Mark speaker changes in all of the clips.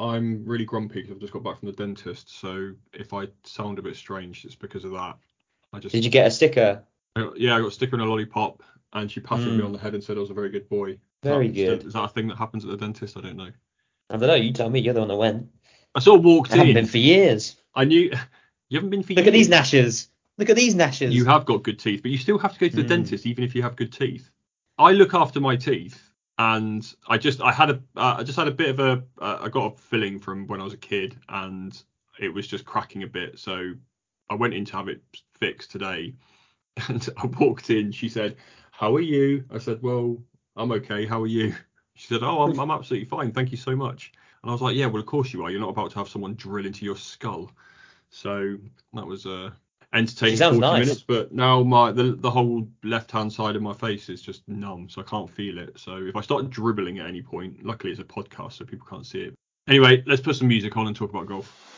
Speaker 1: I'm really grumpy because I've just got back from the dentist. So if I sound a bit strange, it's because of that. I just
Speaker 2: Did you get a sticker?
Speaker 1: I yeah, I got a sticker and a lollipop, and she patted me
Speaker 2: Mm.
Speaker 1: on the head and said I was a very good boy. Is
Speaker 2: Very
Speaker 1: that
Speaker 2: good.
Speaker 1: Is that a thing that happens at the dentist? I don't know.
Speaker 2: I don't know. You tell me. You're the one that went.
Speaker 1: I sort of walked
Speaker 2: I haven't
Speaker 1: in.
Speaker 2: been for years.
Speaker 1: I knew you haven't been for years.
Speaker 2: Look at these gnashes. Look at these gnashes.
Speaker 1: You have got good teeth, but you still have to go to the
Speaker 2: Mm.
Speaker 1: dentist even if you have good teeth. I look after my teeth, and I just I had a uh, I just had a bit of a uh, I got a filling from when I was a kid, and it was just cracking a bit. So I went in to have it fixed today, and I walked in. She said, "How are you?" I said, "Well, I'm okay. How are you?" She said, "Oh, I'm, I'm absolutely fine. Thank you so much." And I was like, "Yeah, well, of course you are. You're not about to have someone drill into your skull." So that was uh, entertaining
Speaker 2: She
Speaker 1: 40
Speaker 2: nice.
Speaker 1: minutes, but now my the, the whole left hand side of my face is just numb, so I can't feel it. So if I start dribbling at any point, luckily it's a podcast, so people can't see it. Anyway, let's put some music on and talk about golf.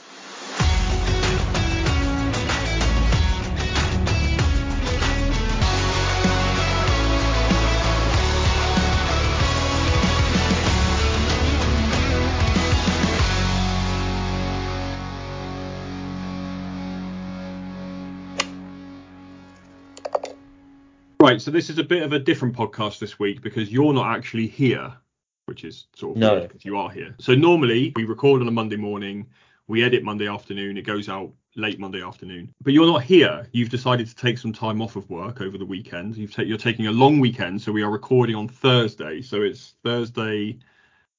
Speaker 1: Right, so this is a bit of a different podcast this week because you're not actually here, which is sort of
Speaker 2: No.
Speaker 1: weird because you are here. So normally we record on a Monday morning, we edit Monday afternoon, it goes out late Monday afternoon. But you're not here. You've decided to take some time off of work over the weekend. You've ta- you're taking a long weekend, so we are recording on Thursday. So it's Thursday,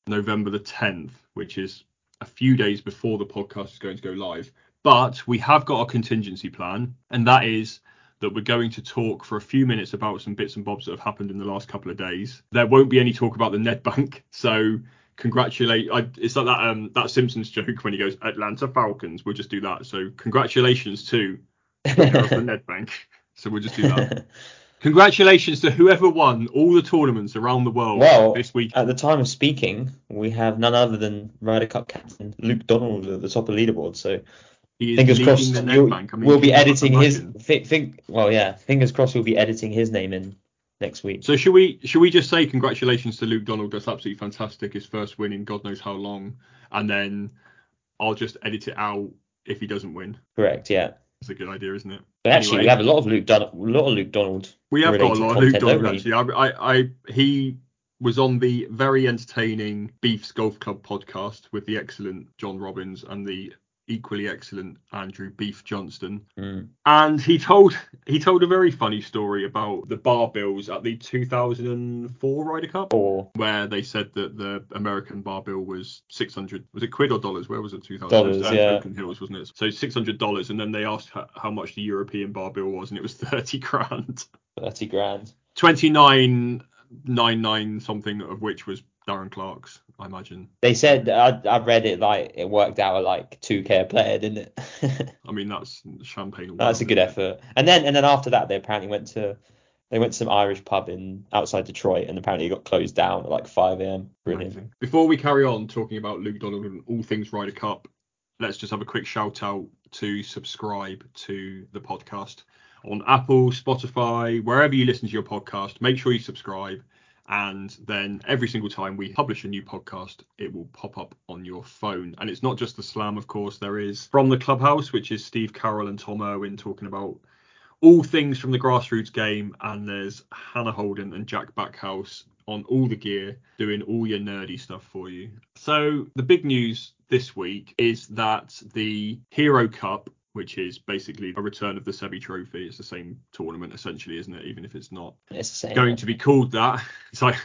Speaker 1: November the 10th, which is a few days before the podcast is going to go live. But we have got a contingency plan, and that is that we're going to talk for a few minutes about some bits and bobs that have happened in the last couple of days. There won't be any talk about the Nedbank, so congratulate. I, it's like that um that Simpsons joke when he goes Atlanta Falcons. We'll just do that. So congratulations to the winner of the Nedbank. So we'll just do that. Congratulations to whoever won all the tournaments around the world
Speaker 2: well,
Speaker 1: this week.
Speaker 2: at the time of speaking, we have none other than Ryder Cup captain Luke Donald at the top of the leaderboard. So fingers crossed,
Speaker 1: the
Speaker 2: you'll,
Speaker 1: Nedbank. I mean,
Speaker 2: we'll be editing his. Think, well, yeah. Fingers crossed, we'll be editing his name in next week.
Speaker 1: So should we should we just say congratulations to Luke Donald? That's absolutely fantastic. His first win in God knows how long, and then I'll just edit it out if he doesn't win.
Speaker 2: Correct. Yeah.
Speaker 1: It's a good idea, isn't it?
Speaker 2: But actually, we have a lot of Luke Donald. A lot of Luke Donald.
Speaker 1: We have got a lot of Luke Donald actually. I, I, I he was on the very entertaining Beefs Golf Club podcast with the excellent John Robbins and the equally excellent Andrew Beef Johnston.
Speaker 2: Mm.
Speaker 1: and he told he told a very funny story about the bar bills at the 2004 Ryder Cup,
Speaker 2: Or
Speaker 1: where they said that the American bar bill was 600. Was it quid or dollars? Where was it? 2000
Speaker 2: Dollars,
Speaker 1: uh,
Speaker 2: yeah.
Speaker 1: Oakland Hills, wasn't it? So 600 dollars, and then they asked how much the European bar bill was, and it was 30 grand.
Speaker 2: thirty grand.
Speaker 1: 29.99 something of which was Darren Clarke's, I imagine.
Speaker 2: They said I I read it like it worked out at like two k a player, didn't it?
Speaker 1: I mean that's champagne.
Speaker 2: That's a good effort. And then and then after that, they apparently went to they went to some Irish pub in outside Detroit, and apparently it got closed down at like 5 a.m. Brilliant.
Speaker 1: Amazing. Before we carry on talking about Luke Donald and all things Ryder Cup, let's just have a quick shout out to subscribe to the podcast on Apple, Spotify, wherever you listen to your podcast. Make sure you subscribe. And then every single time we publish a new podcast, it will pop up on your phone. And it's not just the slam, of course. There is From the Clubhouse, which is Steve Carroll and Tom Irwin talking about all things from the grassroots game, and there's Hannah Holden and Jack Backhouse on all the gear, doing all your nerdy stuff for you. So the big news this week is that the Hero Cup, which is basically a return of the Seve Trophy, it's the same tournament essentially, isn't it? Even if it's not
Speaker 2: It's the same.
Speaker 1: going to be called that. It's like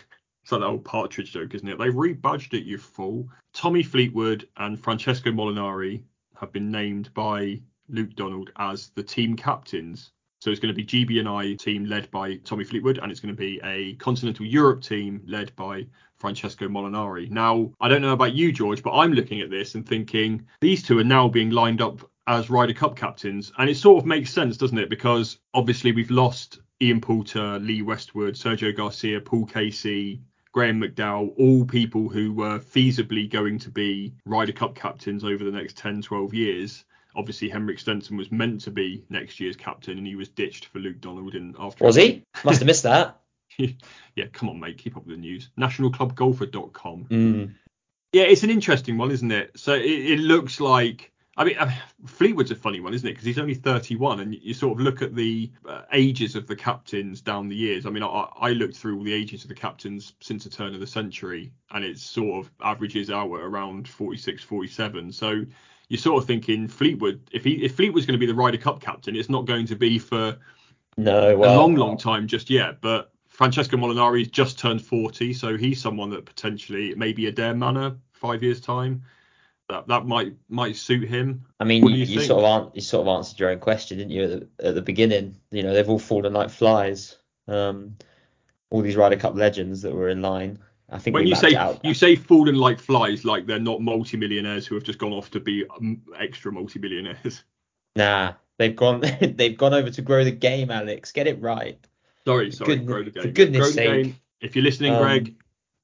Speaker 1: it's like that old partridge joke, isn't it? They rebadged it, you fool. Tommy Fleetwood and Francesco Molinari have been named by Luke Donald as the team captains. So it's going to be GB and I team led by Tommy Fleetwood, and it's going to be a Continental Europe team led by Francesco Molinari. Now, I don't know about you, George, but I'm looking at this and thinking these two are now being lined up as Ryder Cup captains, and it sort of makes sense, doesn't it? Because obviously we've lost Ian Poulter, Lee Westwood, Sergio Garcia, Paul Casey, Graham McDowell, all people who were feasibly going to be Ryder Cup captains over the next 10, 12 years. Obviously, Henrik Stenson was meant to be next year's captain, and he was ditched for Luke Donald. And after
Speaker 2: Was he? Must have missed that.
Speaker 1: yeah, come on, mate, keep up with the news. Nationalclubgolfer.com.
Speaker 2: Mm.
Speaker 1: Yeah, it's an interesting one, isn't it? So it, it looks like. I mean, uh, Fleetwood's a funny one, isn't it? Because he's only 31, and you sort of look at the uh, ages of the captains down the years. I mean, I, I looked through all the ages of the captains since the turn of the century, and it sort of averages out at around 46, 47. So you're sort of thinking Fleetwood, if he if Fleetwood's going to be the Ryder Cup captain, it's not going to be for
Speaker 2: no well,
Speaker 1: a long, long time just yet. But Francesco Molinari's just turned 40, so he's someone that potentially maybe Adare Manor five years time. That that might might suit him.
Speaker 2: I mean, you, you, you sort of you sort of answered your own question, didn't you, at the, at the beginning? You know, they've all fallen like flies. Um, all these Ryder Cup legends that were in line. I think
Speaker 1: when you say you say fallen like flies, like they're not multimillionaires who have just gone off to be um, extra multimillionaires.
Speaker 2: Nah, they've gone they've gone over to grow the game, Alex. Get it right.
Speaker 1: Sorry, sorry,
Speaker 2: Good,
Speaker 1: grow the game.
Speaker 2: For goodness sake.
Speaker 1: Game. If you're listening,
Speaker 2: Um,
Speaker 1: Greg,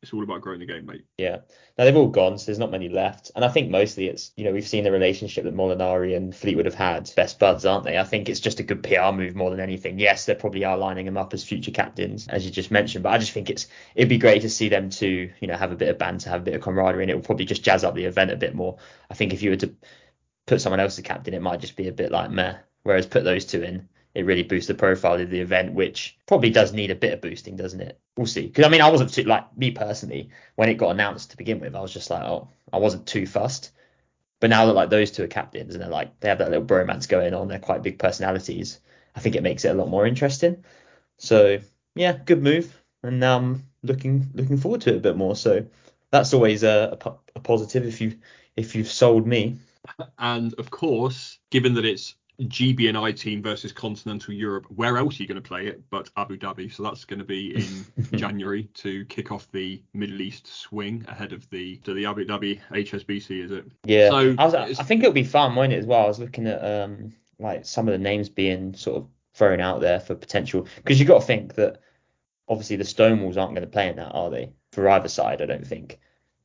Speaker 1: it's all about growing the game, mate.
Speaker 2: Yeah. Now they've all gone, so there's not many left. And I think mostly it's, you know, we've seen the relationship that Molinari and Fleetwood have had. Best buds, aren't they? I think it's just a good PR move more than anything. Yes, they probably are lining them up as future captains, as you just mentioned, but I just think it's it'd be great to see them two, you know, have a bit of banter, have a bit of camaraderie, and it will probably just jazz up the event a bit more. I think if you were to put someone else as captain, it might just be a bit like meh. Whereas put those two in, it really boosts the profile of the event, which probably does need a bit of boosting, doesn't it? We'll see. Because I mean, I wasn't too like me personally when it got announced to begin with. I was just like, oh, I wasn't too fussed. But now that like those two are captains and they're like they have that little bromance going on, they're quite big personalities. I think it makes it a lot more interesting. So yeah, good move, and I'm looking looking forward to it a bit more. So that's always a, a, a positive if you if you've sold me.
Speaker 1: And of course, given that it's GBNI team versus Continental Europe, where else are you going to play it but Abu Dhabi? So that's going to be in January to kick off the Middle East swing ahead of the to the Abu Dhabi HSBC, is it?
Speaker 2: Yeah,
Speaker 1: So
Speaker 2: I was I think it'll be fun, won't it, as well? I was looking at um like some of the names being sort of thrown out there for potential because you've got to think that obviously the Stonewalls aren't going to play in that, are they? For either side, I don't think.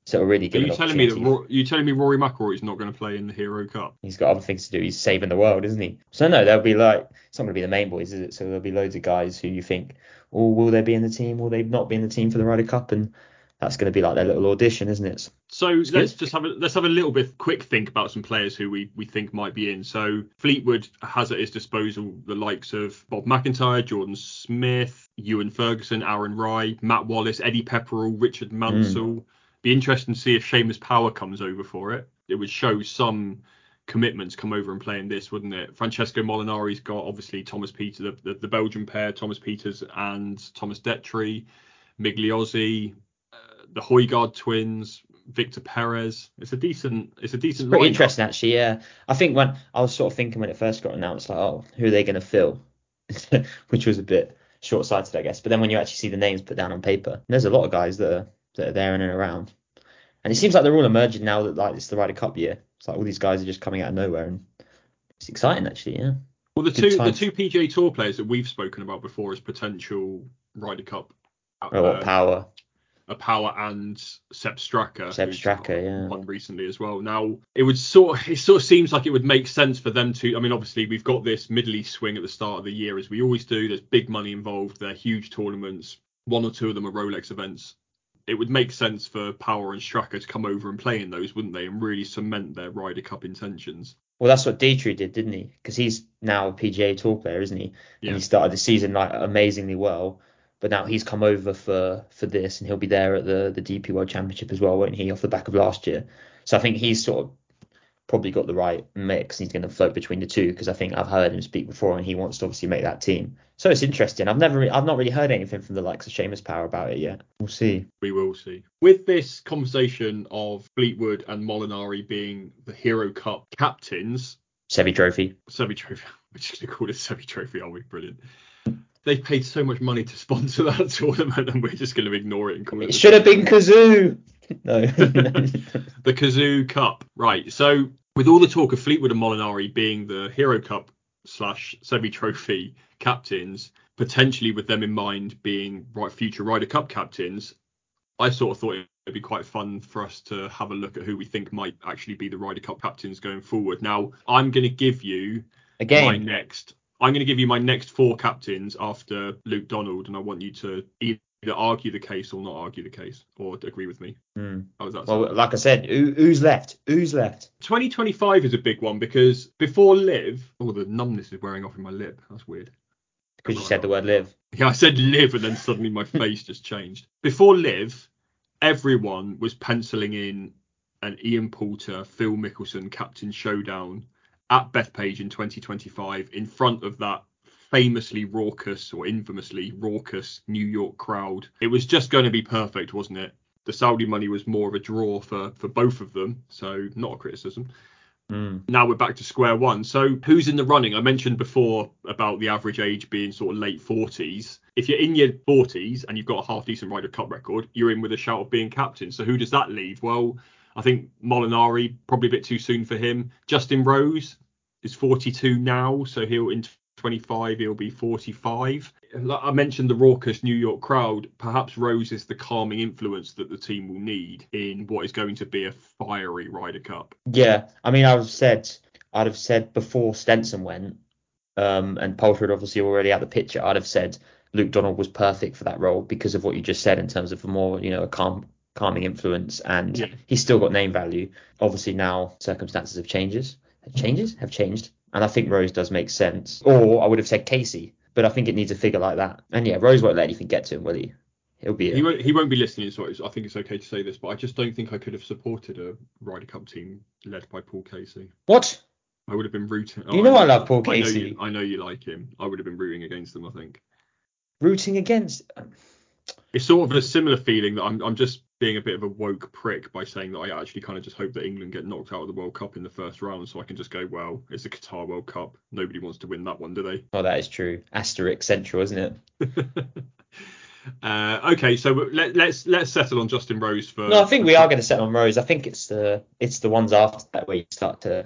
Speaker 2: So really
Speaker 1: Are you telling me that. Ro- you telling me Rory McIlroy is not going to play in the Hero Cup?
Speaker 2: He's got other things to do. He's saving the world, isn't he? So no, there'll be like it's not going to be the main boys, is it? So there'll be loads of guys who you think, oh, will they be in the team? Will they not be in the team for the Ryder Cup? And that's going to be like their little audition, isn't it?
Speaker 1: So let's
Speaker 2: good.
Speaker 1: just have a let's have a little bit quick think about some players who we, we think might be in. So Fleetwood has at his disposal the likes of Bob McIntyre, Jordan Smith, Ewan Ferguson, Aaron Rai, Matt Wallace, Eddie Pepperell, Richard hmm. Mansell. Be interesting to see if Seamus Power comes over for it. It would show some commitment to come over and play in this, wouldn't it? Francesco Molinari's got obviously Thomas Peter, the, the, the Belgian pair, Thomas Pieters and Thomas Detry, Migliozzi, uh, the Højgaard twins, Victor Perez. It's a decent, it's a decent.
Speaker 2: Pretty
Speaker 1: lineup.
Speaker 2: interesting actually, yeah. I think when I was sort of thinking when it first got announced, like, oh, who are they going to fill? Which was a bit short-sighted, I guess. But then when you actually see the names put down on paper, there's a lot of guys that are that are there in and around. And it seems like they're all emerging now that like it's the Ryder Cup year. It's like all these guys are just coming out of nowhere, and it's exciting actually, yeah.
Speaker 1: Well, the
Speaker 2: Good
Speaker 1: two the two PGA Tour players that we've spoken about before as potential Ryder Cup.
Speaker 2: Oh,
Speaker 1: uh,
Speaker 2: power?
Speaker 1: a Power and Sepp Straka.
Speaker 2: Sepp Straka, yeah.
Speaker 1: Won recently as well. Now it would sort it sort of seems like it would make sense for them to. I mean, obviously we've got this Middle East swing at the start of the year as we always do. There's big money involved. They're huge tournaments. One or two of them are Rolex events. It would make sense for Power and Straka to come over and play in those, wouldn't they? And really cement their Ryder Cup intentions.
Speaker 2: Well, that's what Detry did, didn't he? Because he's now a PGA Tour player, isn't he?
Speaker 1: Yeah.
Speaker 2: And he started the season like amazingly well. But now he's come over for for this, and he'll be there at the the DP World Championship as well, won't he? Off the back of last year. So I think he's sort of probably got the right mix. He's going to float between the two because I think I've heard him speak before, and he wants to obviously make that team. So it's interesting. I've never, re- I've not really heard anything from the likes of Seamus Power about it yet. We'll see.
Speaker 1: We will see. With this conversation of Fleetwood and Molinari being the Hero Cup captains,
Speaker 2: Seve Trophy.
Speaker 1: Seve Trophy. We're just gonna call it Seve Trophy, are we? Brilliant. They've paid so much money to sponsor that tournament, and we're just going to ignore it and call it.
Speaker 2: It should have been Kazoo. No.
Speaker 1: the Kazoo Cup. Right. So with all the talk of Fleetwood and Molinari being the Hero Cup slash Seve Trophy captains, potentially with them in mind being right future Ryder Cup captains, I sort of thought it'd be quite fun for us to have a look at who we think might actually be the Ryder Cup captains going forward. Now, I'm going to give you my
Speaker 2: Again,
Speaker 1: next. I'm going to give you my next four captains after Luke Donald, and I want you to either either argue the case or not argue the case or agree with me.
Speaker 2: Mm.
Speaker 1: How does that
Speaker 2: Well, like I said, who, who's left? Who's left?
Speaker 1: 2025 is a big one because before LIV, oh, the numbness is wearing off in my lip. That's weird.
Speaker 2: Because you said the word LIV.
Speaker 1: Yeah, I said LIV and then suddenly my face just changed. Before LIV, everyone was penciling in an Ian Poulter, Phil Mickelson captain showdown at Bethpage in 2025 in front of that famously raucous or infamously raucous New York crowd. It was just going to be perfect, wasn't it? The Saudi money was more of a draw for for both of them, so not a criticism
Speaker 2: Mm.
Speaker 1: now we're back to square one. So who's in the running? I mentioned before about the average age being sort of late 40s. If you're in your 40s and you've got a half decent Ryder Cup record, you're in with a shout of being captain. So who does that leave? Well, I think Molinari probably a bit too soon for him. Justin Rose is 42 now, so he'll in 25 he'll be 45. Like I mentioned the raucous New York crowd. Perhaps Rose is the calming influence that the team will need in what is going to be a fiery Ryder Cup.
Speaker 2: Yeah, I mean, I've said, I'd have said before Stenson went, um, and Poulter had obviously already out the picture. I'd have said Luke Donald was perfect for that role because of what you just said in terms of a more, you know, a calm, calming influence, and
Speaker 1: Yeah.
Speaker 2: he's still got name value. Obviously now circumstances have changes, changes have changed, and I think Rose does make sense. Or I would have said Casey, but I think it needs a figure like that. And yeah, Rose won't let anything get to him, will he? He'll be.
Speaker 1: He won't. He won't be listening, so it's- I think it's okay to say this, but I just don't think I could have supported a Ryder Cup team led by Paul Casey.
Speaker 2: what?
Speaker 1: I would have been rooting.
Speaker 2: You know I love Paul
Speaker 1: I know
Speaker 2: Casey.
Speaker 1: you- I know you like him. I would have been rooting against them. I think
Speaker 2: Rooting against?
Speaker 1: Um, it's sort of a similar feeling that I'm. I'm just being a bit of a woke prick by saying that I actually kind of just hope that England get knocked out of the World Cup in the first round, so I can just go, well, it's the Qatar World Cup. Nobody wants to win that one, do they?
Speaker 2: Oh, that is true. Asterisk central, isn't it?
Speaker 1: uh, okay, so let, let's let's settle on Justin Rose for.
Speaker 2: No, I think we are going to settle on Rose. I think it's the it's the ones after that where you start to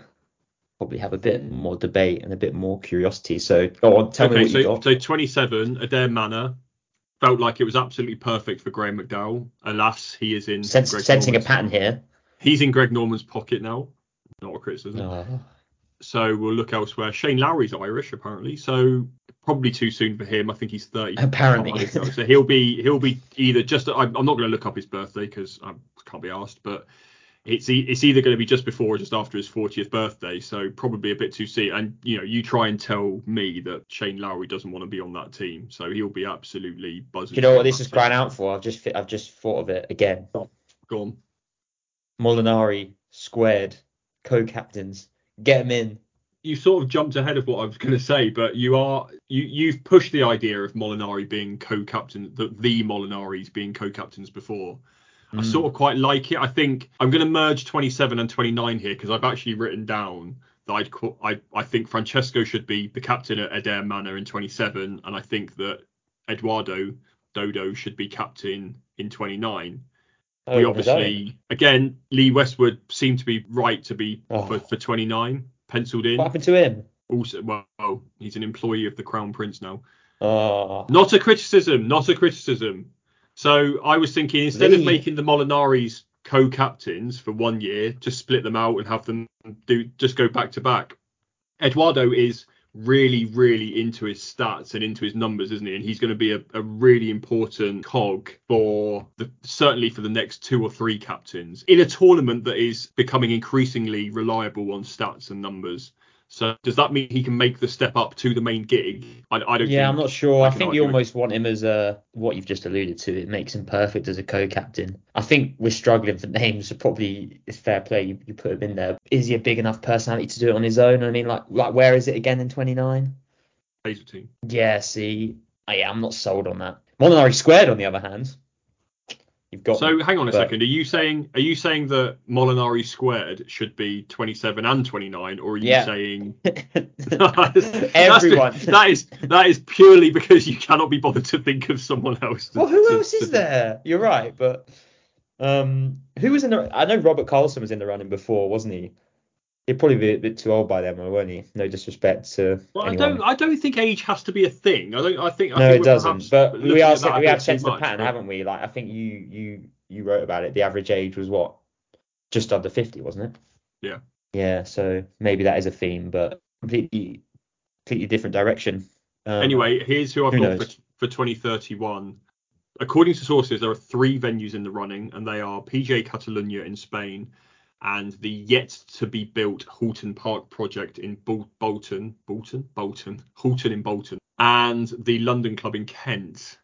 Speaker 2: probably have a bit more debate and a bit more curiosity. So go on, tell me
Speaker 1: okay,
Speaker 2: what you
Speaker 1: so,
Speaker 2: got.
Speaker 1: so 27, Adare Manor felt like it was absolutely perfect for Graham McDowell. Alas, he is in
Speaker 2: Sens- sensing a pattern here.
Speaker 1: He's in Greg Norman's pocket now. Not a criticism.
Speaker 2: Oh,
Speaker 1: So we'll look elsewhere. Shane Lowry's Irish apparently, so probably too soon for him. I think he's 30.
Speaker 2: Apparently.
Speaker 1: so he'll be he'll be either just. I'm, I'm not going to look up his birthday because I can't be asked, but it's e- it's either going to be just before or just after his 40th birthday. So probably a bit too soon. And you know, you try and tell me that Shane Lowry doesn't want to be on that team, so he'll be absolutely buzzing.
Speaker 2: Do you know what this is crying out for? I've just I've just thought of it again.
Speaker 1: Go on.
Speaker 2: Molinari squared co-captains. Get him in.
Speaker 1: you sort of jumped ahead of what I was going to say, but you are you you've pushed the idea of Molinari being co-captain, the the Molinaris being co-captains before. I
Speaker 2: Mm.
Speaker 1: sort of quite like it. I think I'm going to merge 27 and 29 here because I've actually written down that I'd call, I I think Francesco should be the captain at Adare Manor in 27, and I think that Edoardo Dodo should be captain in 29
Speaker 2: Oh,
Speaker 1: we
Speaker 2: on his own.
Speaker 1: obviously again Lee Westwood seemed to be right to be
Speaker 2: Oh.
Speaker 1: for, for 29 penciled in.
Speaker 2: What happened to him?
Speaker 1: Also, well, he's an employee of the Crown Prince now.
Speaker 2: Oh,
Speaker 1: Not a criticism, not a criticism. So I was thinking instead
Speaker 2: Lee.
Speaker 1: of making the Molinaris co-captains for one year, just split them out and have them do just go back to back. Edoardo is really, really into his stats and into his numbers, isn't he? And he's going to be a, a really important cog for the certainly for the next two or three captains in a tournament that is becoming increasingly reliable on stats and numbers. So does that mean he can make the step up to the main gig? I, I don't.
Speaker 2: yeah, I'm not sure.
Speaker 1: I
Speaker 2: I, think you
Speaker 1: it.
Speaker 2: almost want him as a what you've just alluded to. It makes him perfect as a co-captain. I think we're struggling for names, so probably it's fair play. You, you put him in there. Is he a big enough personality to do it on his own? I mean, like, like where is it again in 29?
Speaker 1: Hazeltine.
Speaker 2: Yeah, see, oh, yeah, I'm not sold on that. Molinari squared, on the other hand, you've got.
Speaker 1: So hang on a
Speaker 2: but-
Speaker 1: second. Are you saying are you saying that Molinari squared should be 27 and 29, or are you
Speaker 2: Yeah.
Speaker 1: saying
Speaker 2: Everyone.
Speaker 1: That is that is purely because you cannot be bothered to think of someone else. to-
Speaker 2: Well, who
Speaker 1: to-
Speaker 2: else
Speaker 1: to
Speaker 2: is there? You're right, but um, who was in the? I know Robert Karlsson was in the running before, wasn't he? He'd probably be a bit too old by then, won't he? No disrespect to
Speaker 1: Well, I don't I don't think age has to be a thing. I don't I think I
Speaker 2: no,
Speaker 1: think
Speaker 2: it doesn't. But we are
Speaker 1: a
Speaker 2: we have sensed the
Speaker 1: much,
Speaker 2: pattern, haven't we? Like I think you you you wrote about it. The average age was what, just under 50, wasn't it?
Speaker 1: Yeah.
Speaker 2: Yeah. So maybe that is a theme, but completely completely different direction. Um,
Speaker 1: Anyway, here's who I've
Speaker 2: who
Speaker 1: got for,
Speaker 2: knows?
Speaker 1: for 2031. according to sources, there are three venues in the running, and they are PGA Catalunya in Spain and the yet to be built Hulton Park project in Bol- Bolton, Bolton, Bolton, Hulton in Bolton, and the London Club in Kent.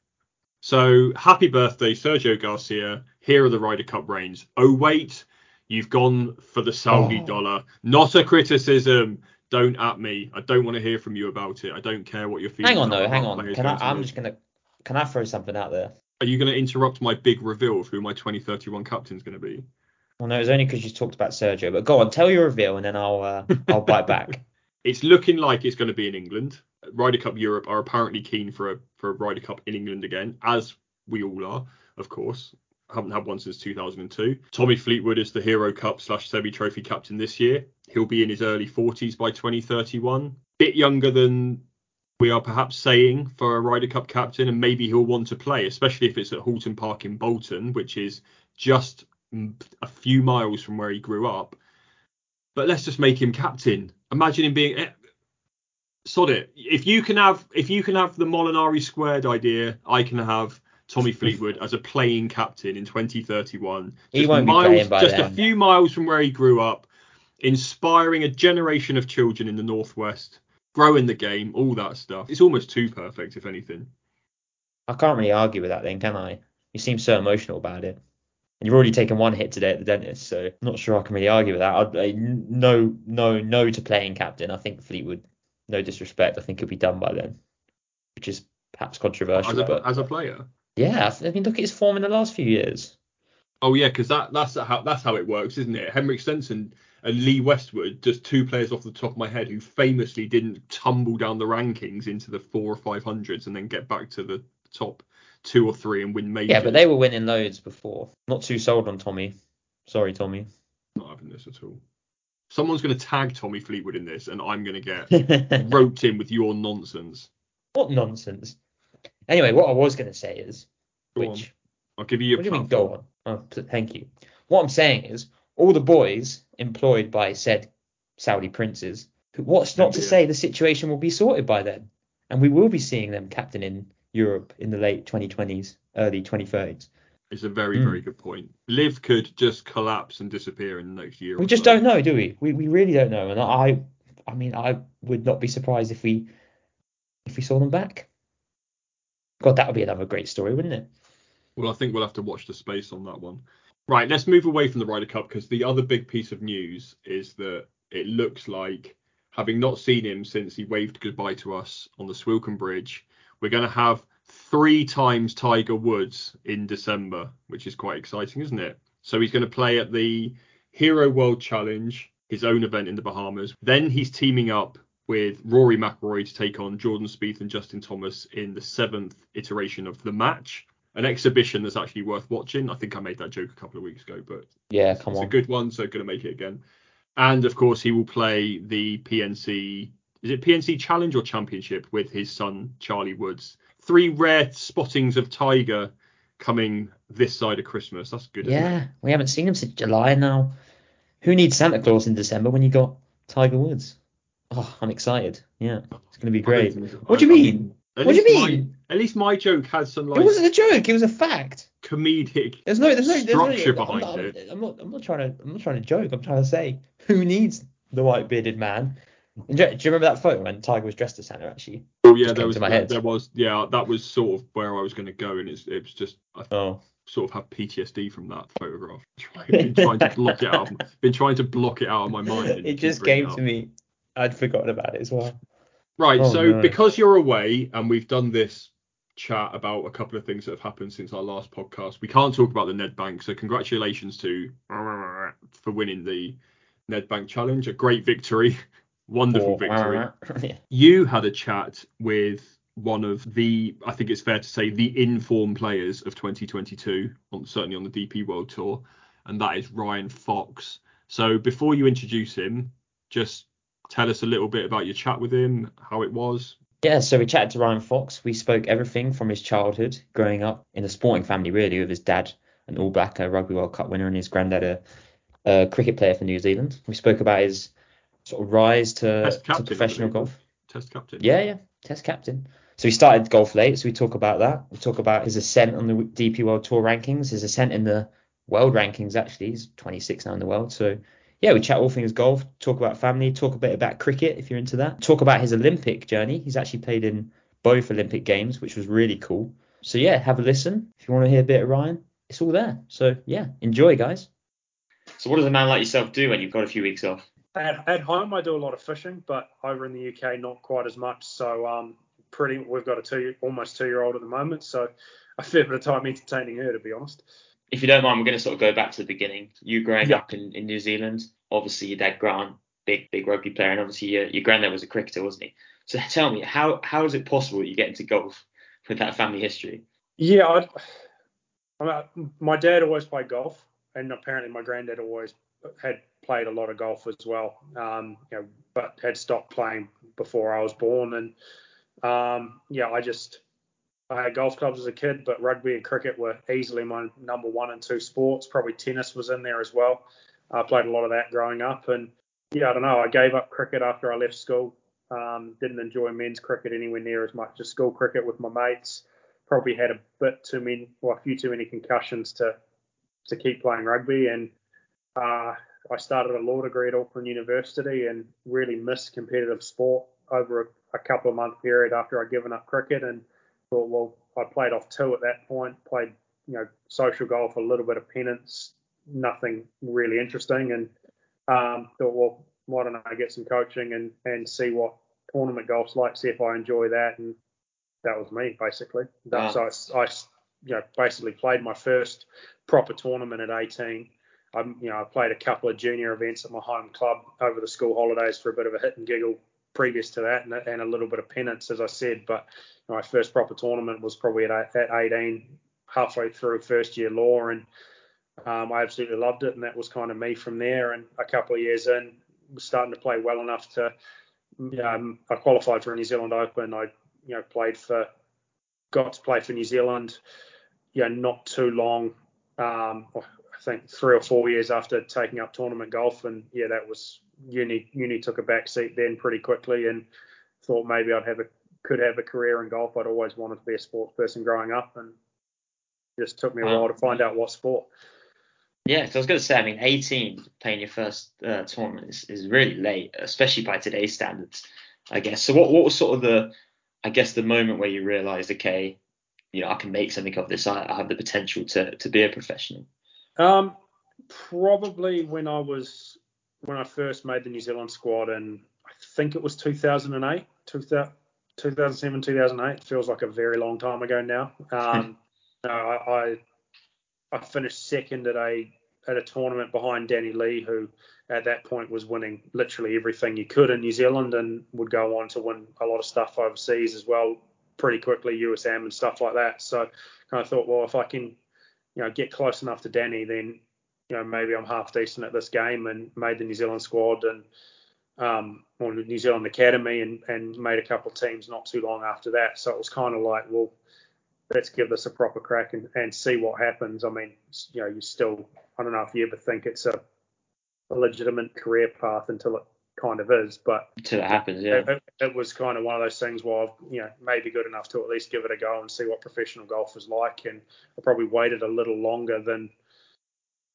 Speaker 1: So happy birthday, Sergio Garcia. Here are the Ryder Cup reigns. Oh wait, you've gone for the Saudi
Speaker 2: Oh.
Speaker 1: dollar. Not a criticism. Don't at me. I don't want to hear from you about it. I don't care what you're feeling.
Speaker 2: Hang on though, hang on. Can I? I'm
Speaker 1: Are
Speaker 2: just gonna. Can I throw something out there?
Speaker 1: Are you going to interrupt my big reveal of who my 2031 captain's going to be?
Speaker 2: Well, no, it's only because you talked about Sergio. But go on, tell your reveal, and then I'll uh, I'll bite back.
Speaker 1: It's looking like it's going to be in England. Ryder Cup Europe are apparently keen for a for a Ryder Cup in England again, as we all are, of course. Haven't had one since 2002. Tommy Fleetwood is the Hero Cup slash Seve Trophy captain this year. He'll be in his early 40s by 2031. Bit younger than we are perhaps saying for a Ryder Cup captain, and maybe he'll want to play, especially if it's at Hulton Park in Bolton, which is just a few miles from where he grew up. But let's just make him captain. Imagine him being. eh, Sod it. If you can have, if you can have the Molinari squared idea, I can have Tommy Fleetwood as a playing captain in 2031.
Speaker 2: He
Speaker 1: Just
Speaker 2: won't be playing by
Speaker 1: just a few miles from where he grew up, inspiring a generation of children in the northwest, growing the game, all that stuff. It's almost too perfect, if anything.
Speaker 2: I can't really argue with that, then, can I? You seem so emotional about it, and you've already taken one hit today at the dentist, so I'm not sure I can really argue with that. I'd, I, no, no, no to playing captain. I think Fleetwood, no disrespect, I think he'll be done by then, which is perhaps controversial,
Speaker 1: As a,
Speaker 2: but
Speaker 1: as a player.
Speaker 2: yeah, I mean, look at his form in the last few years.
Speaker 1: Oh yeah, because that that's how that's how it works, isn't it? Henrik Stenson and Lee Westwood, just two players off the top of my head who famously didn't tumble down the rankings into the four or five hundreds and then get back to the top two or three and win majors.
Speaker 2: Yeah, but they were winning loads before. Not too sold on Tommy. Sorry, Tommy.
Speaker 1: not having this at all. Someone's going to tag Tommy Fleetwood in this, and I'm going to get roped in with your nonsense.
Speaker 2: what nonsense. Anyway, what I was going to say is,
Speaker 1: Go
Speaker 2: which
Speaker 1: on. I'll give you your
Speaker 2: What do you mean go on? Oh, thank you. What I'm saying is, all the boys employed by said Saudi princes, what's not to say the situation will be sorted by then, and we will be seeing them captain in Europe in the late 2020s, early 2030s.
Speaker 1: It's a very,
Speaker 2: Mm.
Speaker 1: very good point. LIV could just collapse and disappear in the next year.
Speaker 2: We just
Speaker 1: so.
Speaker 2: don't know, do we? We we really don't know, and I, I mean, I would not be surprised if we, if we saw them back. God, that would be another great story, wouldn't it?
Speaker 1: Well, I think we'll have to watch the space on that one. Right, let's move away from the Ryder Cup because the other big piece of news is that it looks like, having not seen him since he waved goodbye to us on the Swilcan Bridge, we're going to have three times Tiger Woods in December, which is quite exciting, isn't it? So he's going to play at the Hero World Challenge, his own event in the Bahamas. Then he's teaming up with Rory McIlroy to take on Jordan Spieth and Justin Thomas in the seventh iteration of the match an exhibition that's actually worth watching. I think I made that joke a couple of weeks ago, but
Speaker 2: Yeah, come
Speaker 1: it's
Speaker 2: on.
Speaker 1: a good one, so going to make it again. And of course, he will play the PNC. Is it PNC Challenge or Championship with his son Charlie Woods? Three rare spottings of Tiger coming this side of Christmas. That's good. Isn't it?
Speaker 2: Yeah, we haven't seen him since July now. Who needs Santa Claus in December when you got Tiger Woods? Oh, I'm excited. Yeah, it's going to be great. What do you mean?
Speaker 1: At
Speaker 2: What do you
Speaker 1: least my-
Speaker 2: mean?
Speaker 1: at least my joke has some
Speaker 2: It wasn't a joke. It was a fact.
Speaker 1: comedic.
Speaker 2: There's no, there's no, there's no
Speaker 1: Structure
Speaker 2: I'm
Speaker 1: behind
Speaker 2: not,
Speaker 1: it.
Speaker 2: I'm not, I'm not trying to, I'm not trying to joke. I'm trying to say, who needs the white bearded man? Do, do you remember that photo when Tiger was dressed as Santa? Actually,
Speaker 1: Oh yeah, there was
Speaker 2: to my head.
Speaker 1: there was yeah that was sort of where I was going to go, and it's it was just I
Speaker 2: oh,
Speaker 1: sort of have PTSD from that photograph. been trying to block it out. Been trying to block it out of my mind.
Speaker 2: it just came
Speaker 1: it
Speaker 2: to me. I'd forgotten about it as well.
Speaker 1: Right.
Speaker 2: Oh,
Speaker 1: so
Speaker 2: no.
Speaker 1: because you're away and we've done this chat about a couple of things that have happened since our last podcast, we can't talk about the Nedbank, So congratulations to for winning the Nedbank Challenge. A great victory. Wonderful
Speaker 2: Or-
Speaker 1: victory.
Speaker 2: Yeah.
Speaker 1: you had a chat with one of the, I think it's fair to say, the informed players of 2022, on, certainly on the DP World Tour, and that is Ryan Fox. So before you introduce him, just tell us a little bit about your chat with him, how it was.
Speaker 2: Yeah, so we chatted to Ryan Fox. We spoke everything from his childhood, growing up in a sporting family, really, with his dad, an All Black a uh, Rugby World Cup winner, and his granddad, a, a cricket player for New Zealand. We spoke about his sort of rise to,
Speaker 1: Test
Speaker 2: to professional golf.
Speaker 1: Test captain.
Speaker 2: Yeah, yeah, Test captain. So he started golf late, so we talk about that. We talk about his ascent on the DP World Tour rankings, his ascent in the world rankings actually. He's 26 now in the world. So yeah, we chat all things golf, talk about family, talk a bit about cricket if you're into that. Talk about his Olympic journey. He's actually played in both Olympic games, which was really cool. So yeah, have a listen. If you want to hear a bit of Ryan, it's all there. So yeah, enjoy guys. So what does a man like yourself do when you've got a few weeks off?
Speaker 3: At, at home, I do a lot of fishing, but over in the UK, not quite as much. So um, pretty, we've got a two, almost two-year-old at the moment, so a fair bit of time entertaining her, to be honest.
Speaker 2: If you don't mind, we're going to sort of go back to the beginning. You growing yeah. up in, in New Zealand, obviously your dad Grant, big big rugby player, and obviously your, your granddad was a cricketer, wasn't he? So tell me, how how is it possible you get into golf with that family history?
Speaker 3: Yeah, I'd, I my dad always played golf, and apparently my granddad always had played a lot of golf as well. Um, you know, but had stopped playing before I was born, and um, yeah, I just I had golf clubs as a kid, but rugby and cricket were easily my number one and two sports. Probably tennis was in there as well. I played a lot of that growing up, and yeah, I don't know. I gave up cricket after I left school. Um, didn't enjoy men's cricket anywhere near as much as school cricket with my mates. Probably had a bit too many, well, a few too many concussions to to keep playing rugby, and uh, I started a law degree at Auckland University and really missed competitive sport over a, a couple of month period after I'd given up cricket, and thought, well, I played off two at that point, played you know social golf, a little bit of pennants, nothing really interesting, and um, thought, well, why don't I get some coaching and and see what tournament golf's like, see if I enjoy that, and that was me basically. Wow. So I, I, you know, basically played my first proper tournament at 18. I, you know, I played a couple of junior events at my home club over the school holidays for a bit of a hit and giggle previous to that, and, and a little bit of pennants, as I said. But you know, my first proper tournament was probably at, at 18, halfway through first year law, and um, I absolutely loved it, and that was kind of me from there. And a couple of years in, was starting to play well enough to. Um, I qualified for a New Zealand Open. I, you know, played for, got to play for New Zealand. Yeah, not too long. Um, I think three or four years after taking up tournament golf, and yeah, that was uni. Uni took a back seat then pretty quickly, and thought maybe I'd have a could have a career in golf. I'd always wanted to be a sports person growing up, and just took me a while to find out what sport.
Speaker 2: Yeah, so I was going to say, I mean, 18 playing your first uh, tournament is, is really late, especially by today's standards, I guess. So what what was sort of the, I guess, the moment where you realised, okay, you know, I can make something of this. I, I have the potential to to be a professional.
Speaker 3: Um, probably when I was when I first made the New Zealand squad, and I think it was 2008, 2007, 2008. feels like a very long time ago now. Um, I, I I finished second at a at a tournament behind Danny Lee, who at that point was winning literally everything you could in New Zealand and would go on to win a lot of stuff overseas as well pretty quickly, USM and stuff like that. So I thought, well, if I can, you know, get close enough to Danny, then you know maybe I'm half decent at this game and made the New Zealand squad and um, or New Zealand Academy and, and made a couple of teams not too long after that. So it was kind of like, well, let's give this a proper crack and, and see what happens. I mean, you know, you still, I don't know if you ever think it's a, a legitimate career path until it kind of is, but
Speaker 2: until it happens, yeah.
Speaker 3: It, it, was kind of one of those things where I've, you know, maybe good enough to at least give it a go and see what professional golf is like. And I probably waited a little longer than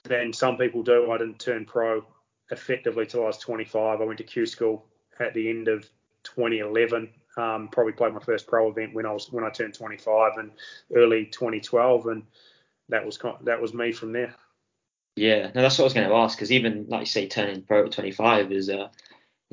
Speaker 3: than some people do. I didn't turn pro effectively till I was 25. I went to Q school at the end of 2011 um, probably played my first pro event when I was when I turned 25 and early 2012, and that was that was me from there.
Speaker 2: Yeah, no, that's what I was going to ask because even like you say, turning pro at 25 is uh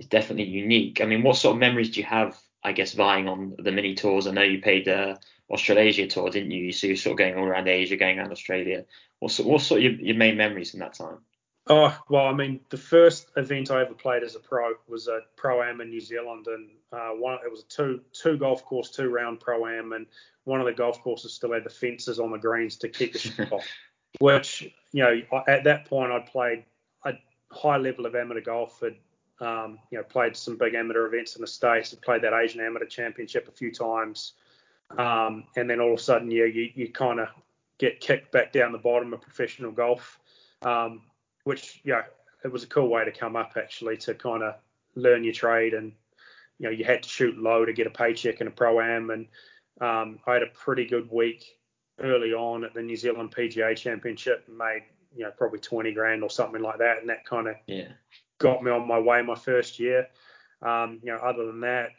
Speaker 2: is definitely unique. I mean, what sort of memories do you have? I guess vying on the mini tours. I know you paid the Australasia tour, didn't you? So you're sort of going all around Asia, going around Australia. What sort, what sort of your, your main memories from that time?
Speaker 3: Oh well, I mean, the first event I ever played as a pro was a pro am in New Zealand, and uh, one it was a two two golf course, two round pro am, and one of the golf courses still had the fences on the greens to keep the shit off. Which you know, at that point, I'd played a high level of amateur golf, had um, you know played some big amateur events in the states, played that Asian Amateur Championship a few times, um, and then all of a sudden, yeah, you you kind of get kicked back down the bottom of professional golf. Um, which yeah, it was a cool way to come up actually to kind of learn your trade and you know you had to shoot low to get a paycheck in a pro am, and um, I had a pretty good week early on at the New Zealand PGA Championship and made you know probably 20 grand or something like that, and that kind of
Speaker 2: yeah.
Speaker 3: Got me on my way my first year. Um, you know, other than that,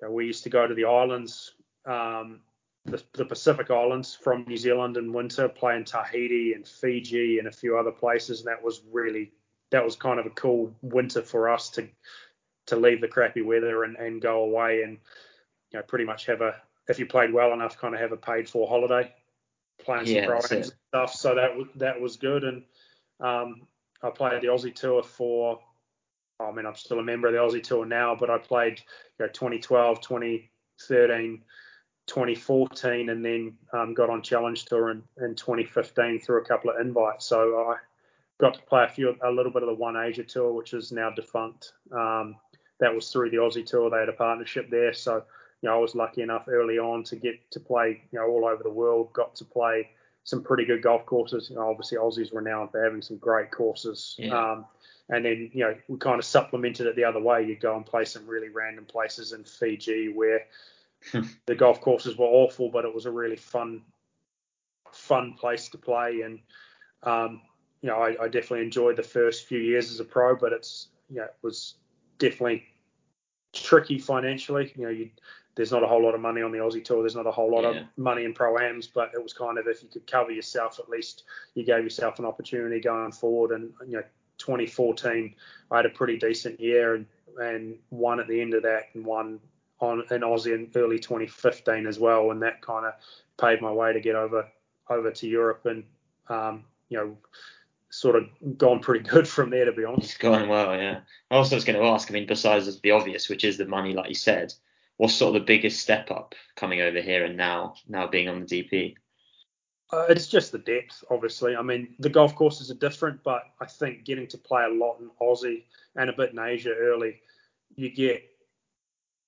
Speaker 3: you know, we used to go to the islands, um, the, the, Pacific Islands from New Zealand in winter, play in Tahiti and Fiji and a few other places, and that was really that was kind of a cool winter for us to to leave the crappy weather and, and go away and you know pretty much have a if you played well enough, kind of have a paid for holiday, playing some yeah, programs and stuff. So that that was good. And um, I played the Aussie Tour for. I mean, I'm still a member of the Aussie Tour now, but I played you know 2012, 2013, 2014, and then um, got on Challenge Tour in, in 2015 through a couple of invites. So I got to play a few, a little bit of the One Asia Tour, which is now defunct. Um, that was through the Aussie Tour. They had a partnership there, so you know, I was lucky enough early on to get to play, you know, all over the world. Got to play some pretty good golf courses. You know, obviously, Aussie's renowned for having some great courses.
Speaker 2: Yeah.
Speaker 3: Um, and then, you know, we kind of supplemented it the other way. You go and play some really random places in Fiji where the golf courses were awful, but it was a really fun, fun place to play. And, um, you know, I, I definitely enjoyed the first few years as a pro, but it's, you know, it was definitely tricky financially. You know, you there's not a whole lot of money on the Aussie tour. There's not a whole lot yeah. of money in pro ams, but it was kind of if you could cover yourself, at least you gave yourself an opportunity going forward. And you know, 2014, I had a pretty decent year and and won at the end of that and won on in Aussie in early 2015 as well, and that kind of paved my way to get over over to Europe and um, you know sort of gone pretty good from there to be honest.
Speaker 2: It's going well, yeah. I also was going to ask, I mean, besides the obvious, which is the money, like you said, what's sort of the biggest step up coming over here and now now being on the DP?
Speaker 3: Uh, it's just the depth, obviously. I mean, the golf courses are different, but I think getting to play a lot in Aussie and a bit in Asia early, you get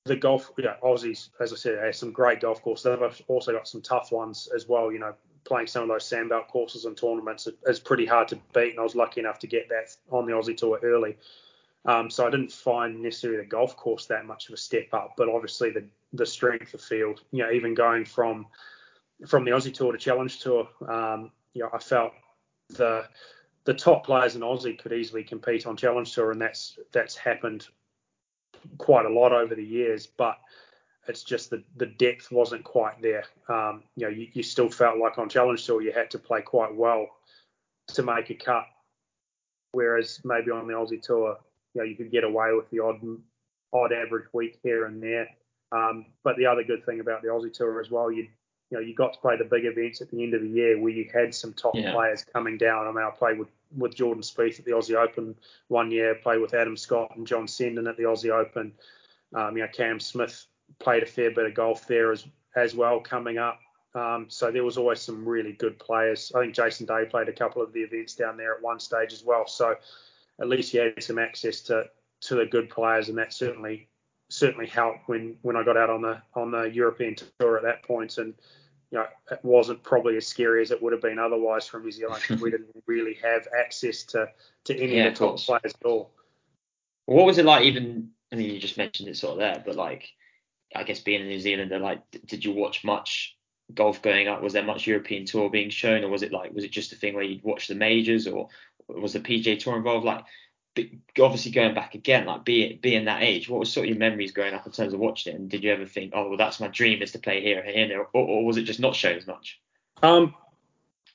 Speaker 3: the golf. Yeah, Aussies, as I said, have some great golf courses. They've also got some tough ones as well. You know, playing some of those sandbelt courses and tournaments is pretty hard to beat, and I was lucky enough to get that on the Aussie tour early. Um, so I didn't find necessarily the golf course that much of a step up, but obviously the the strength of field, you know, even going from from the Aussie Tour to Challenge Tour, um, you know, I felt the the top players in Aussie could easily compete on Challenge Tour, and that's that's happened quite a lot over the years, but it's just that the depth wasn't quite there. Um, you know, you, you still felt like on Challenge Tour you had to play quite well to make a cut, whereas maybe on the Aussie Tour you know you could get away with the odd odd average week here and there. Um, but the other good thing about the Aussie Tour as well, you you know you got to play the big events at the end of the year where you had some top yeah. players coming down. I mean, I played with with Jordan Spieth at the Aussie Open one year, played with Adam Scott and John Senden at the Aussie Open. Um, you know, Cam Smith played a fair bit of golf there as as well coming up. Um, so there was always some really good players. I think Jason Day played a couple of the events down there at one stage as well. So at least you had some access to to the good players, and that certainly certainly helped when when I got out on the on the European tour at that point, and you know it wasn't probably as scary as it would have been otherwise from New Zealand because we didn't really have access to to any yeah, of the top players at all.
Speaker 2: What was it like? Even I mean, you just mentioned it sort of there, but like I guess being a New Zealander, like did you watch much golf going up? Was there much European tour being shown, or was it like was it just a thing where you'd watch the majors, or was the PGA Tour involved? Like, obviously going back again, like be being that age, what was sort of your memories growing up in terms of watching it? And did you ever think, oh, well, that's my dream is to play here and here, or, or was it just not shown as much?
Speaker 3: Um,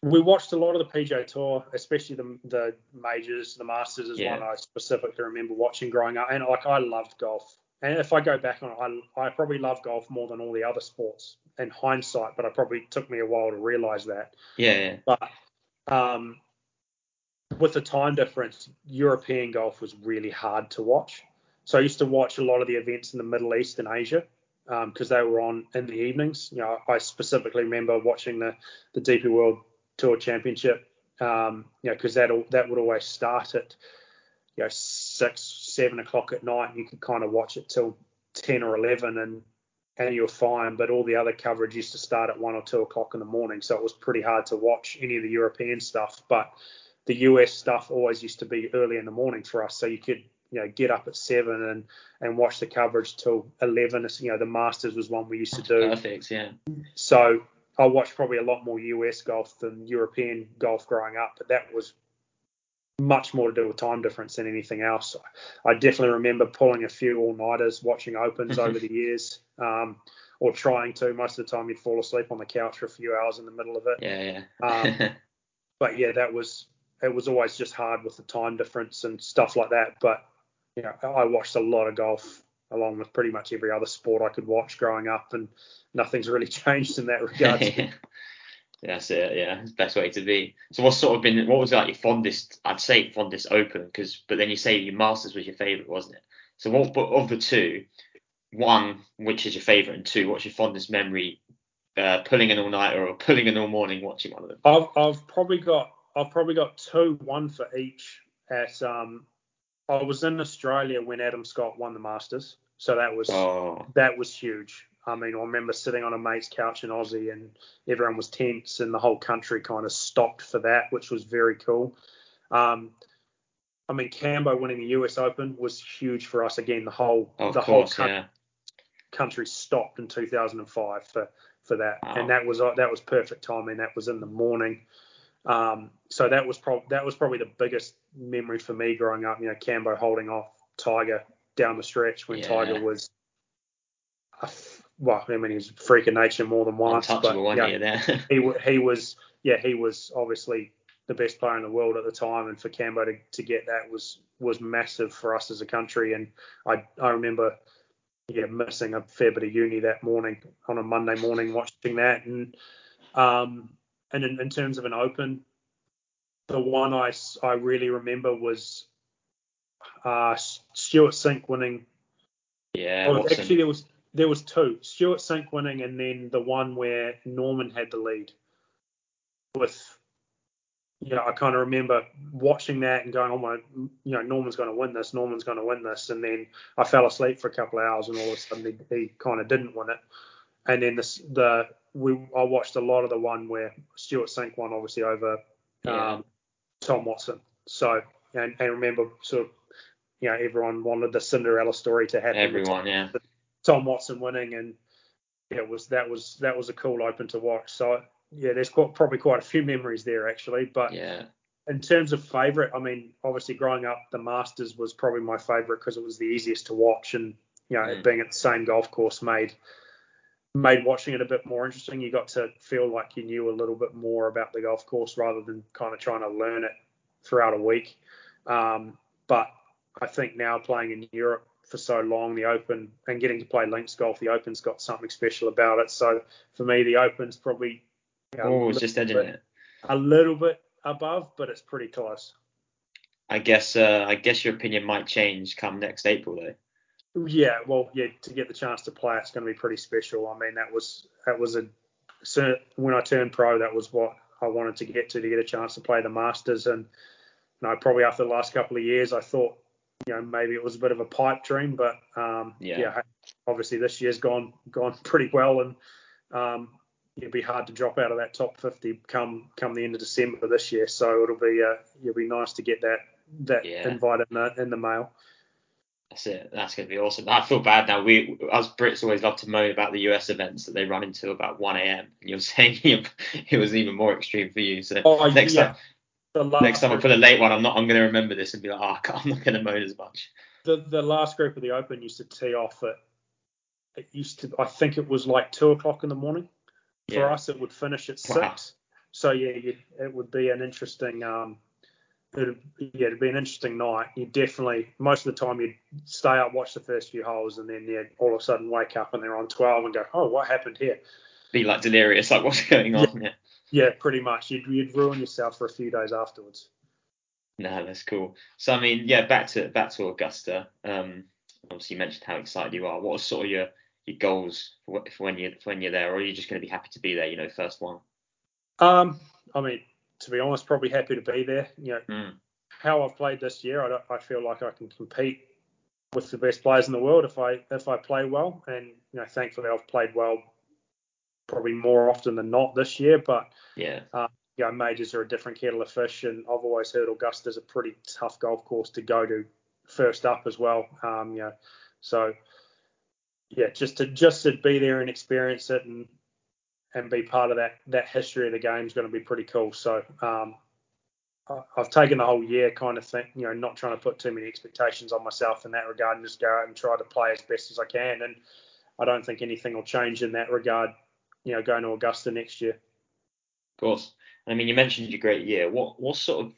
Speaker 3: we watched a lot of the PGA Tour, especially the the majors, the Masters is yeah. one I specifically remember watching growing up, and like I loved golf. And if I go back on, I I probably love golf more than all the other sports in hindsight, but I probably took me a while to realize that.
Speaker 2: Yeah.
Speaker 3: But um, with the time difference, European golf was really hard to watch. So I used to watch a lot of the events in the Middle East and Asia because um, they were on in the evenings. You know, I specifically remember watching the the DP World Tour Championship. Um, you know, because that that would always start at you know six, seven o'clock at night. You could kind of watch it till ten or eleven, and and you were fine. But all the other coverage used to start at one or two o'clock in the morning, so it was pretty hard to watch any of the European stuff. But the US stuff always used to be early in the morning for us, so you could you know get up at seven and and watch the coverage till eleven. You know, the Masters was one we used to do.
Speaker 2: Perfect, yeah.
Speaker 3: So I watched probably a lot more US golf than European golf growing up, but that was much more to do with time difference than anything else. I definitely remember pulling a few all nighters, watching opens over the years, um, or trying to. Most of the time, you'd fall asleep on the couch for a few hours in the middle of it.
Speaker 2: Yeah,
Speaker 3: yeah. um, but yeah, that was it. Was always just hard with the time difference and stuff like that. But you know, I watched a lot of golf along with pretty much every other sport I could watch growing up, and nothing's really changed in that regard.
Speaker 2: That's it, yeah. Best way to be. So what's sort of been what was like your fondest I'd say fondest open because but then you say your masters was your favourite, wasn't it? So what but of the two, one, which is your favourite and two, what's your fondest memory uh, pulling an all nighter or pulling an all morning watching one of them?
Speaker 3: I've I've probably got I've probably got two, one for each at um I was in Australia when Adam Scott won the Masters. So that was
Speaker 2: oh.
Speaker 3: that was huge. I mean, I remember sitting on a mate's couch in Aussie and everyone was tense and the whole country kind of stopped for that, which was very cool. Um, I mean, Cambo winning the US Open was huge for us. Again, the whole the
Speaker 2: course,
Speaker 3: whole
Speaker 2: country, yeah.
Speaker 3: country stopped in 2005 for for that,
Speaker 2: wow.
Speaker 3: and that was that was perfect timing. That was in the morning. Um, so that was probably that was probably the biggest memory for me growing up. You know, Cambo holding off Tiger down the stretch when
Speaker 2: yeah.
Speaker 3: Tiger was well, I mean, he's a freak of nature more than once. But
Speaker 2: yeah,
Speaker 3: he he was yeah he was obviously the best player in the world at the time, and for Cambo to, to get that was was massive for us as a country. And I I remember yeah missing a fair bit of uni that morning on a Monday morning watching that. And um and in, in terms of an Open, the one I I really remember was uh Stewart Cink winning.
Speaker 2: Yeah,
Speaker 3: oh, actually there was there was two. Stewart Cink winning, and then the one where Norman had the lead. With, you know, I kind of remember watching that and going, "Oh my, you know, Norman's going to win this. Norman's going to win this." And then I fell asleep for a couple of hours, and all of a sudden he, he kind of didn't win it. And then this, the we I watched a lot of the one where Stewart Cink won, obviously over
Speaker 2: yeah.
Speaker 3: um, Tom Watson. So and, and remember sort of, you know, everyone wanted the Cinderella story to happen.
Speaker 2: Everyone, yeah.
Speaker 3: Tom Watson winning, and yeah, it was that was that was a cool Open to watch. So yeah, there's quite, probably quite a few memories there actually. But
Speaker 2: yeah,
Speaker 3: in terms of favourite, I mean, obviously growing up, the Masters was probably my favourite because it was the easiest to watch, and you know,
Speaker 2: Mm.
Speaker 3: being at the same golf course made made watching it a bit more interesting. You got to feel like you knew a little bit more about the golf course rather than kind of trying to learn it throughout a week. Um, but I think now playing in Europe for so long, the Open and getting to play links golf, the Open's got something special about it. So for me, the Open's probably you know,
Speaker 2: oh,
Speaker 3: a
Speaker 2: just
Speaker 3: little
Speaker 2: edging
Speaker 3: bit-
Speaker 2: it.
Speaker 3: a little bit above, but it's pretty close.
Speaker 2: I guess uh, I guess your opinion might change come next April though.
Speaker 3: Yeah, well, yeah, to get the chance to play, it's going to be pretty special. I mean, that was that was a when I turned pro, that was what I wanted to get to to get a chance to play the Masters, and you know, probably after the last couple of years, I thought, you know, maybe it was a bit of a pipe dream, but um,
Speaker 2: Yeah.
Speaker 3: obviously this year's gone gone pretty well, and um, it'd be hard to drop out of that top 50 come come the end of December this year. So it'll be uh, it'll be nice to get that that
Speaker 2: Yeah.
Speaker 3: invite in the in the mail.
Speaker 2: That's it. That's going to be awesome. I feel bad now. We, as Brits, always love to moan about the US events that they run until about 1 a.m. And you're saying it was even more extreme for you. So
Speaker 3: Oh,
Speaker 2: next
Speaker 3: yeah.
Speaker 2: time,
Speaker 3: The
Speaker 2: next time I put a late one, I'm not. I'm going to remember this and be like, oh, I'm not going to moan as much.
Speaker 3: the the last group of the Open used to tee off at it used to I think it was like two o'clock in the morning. For
Speaker 2: Yeah.
Speaker 3: us, it would finish at
Speaker 2: Wow.
Speaker 3: six. So yeah, it would be an interesting um, it'd, yeah, it'd be an interesting night. You definitely most of the time you'd stay up, watch the first few holes, and then yeah, all of a sudden wake up and they're on 12 and go, oh, what happened here?
Speaker 2: Be like delirious, like what's going on? Yeah.
Speaker 3: Yeah, pretty much. You'd you'd ruin yourself for a few days afterwards.
Speaker 2: No, that's cool. So I mean, yeah, back to back to Augusta. Um, obviously you mentioned how excited you are. What are sort of your your goals for, for when you for when you're there, or are you just going to be happy to be there? You know, first one.
Speaker 3: Um, I mean, to be honest, probably happy to be there. You know,
Speaker 2: Mm.
Speaker 3: how I've played this year, I, don't, I feel like I can compete with the best players in the world if I if I play well. And you know, thankfully I've played well probably more often than not this year. But
Speaker 2: Yeah.
Speaker 3: you know, majors are a different kettle of fish, and I've always heard Augusta's a pretty tough golf course to go to first up as well. Um, you know, so yeah, just to just to be there and experience it and and be part of that that history of the game is going to be pretty cool. So um, I've taken the whole year kind of thing, you know, not trying to put too many expectations on myself in that regard and just go out and try to play as best as I can. And I don't think anything will change in that regard, you know, going to Augusta next year.
Speaker 2: Of course. I mean, you mentioned your great year. What what sort of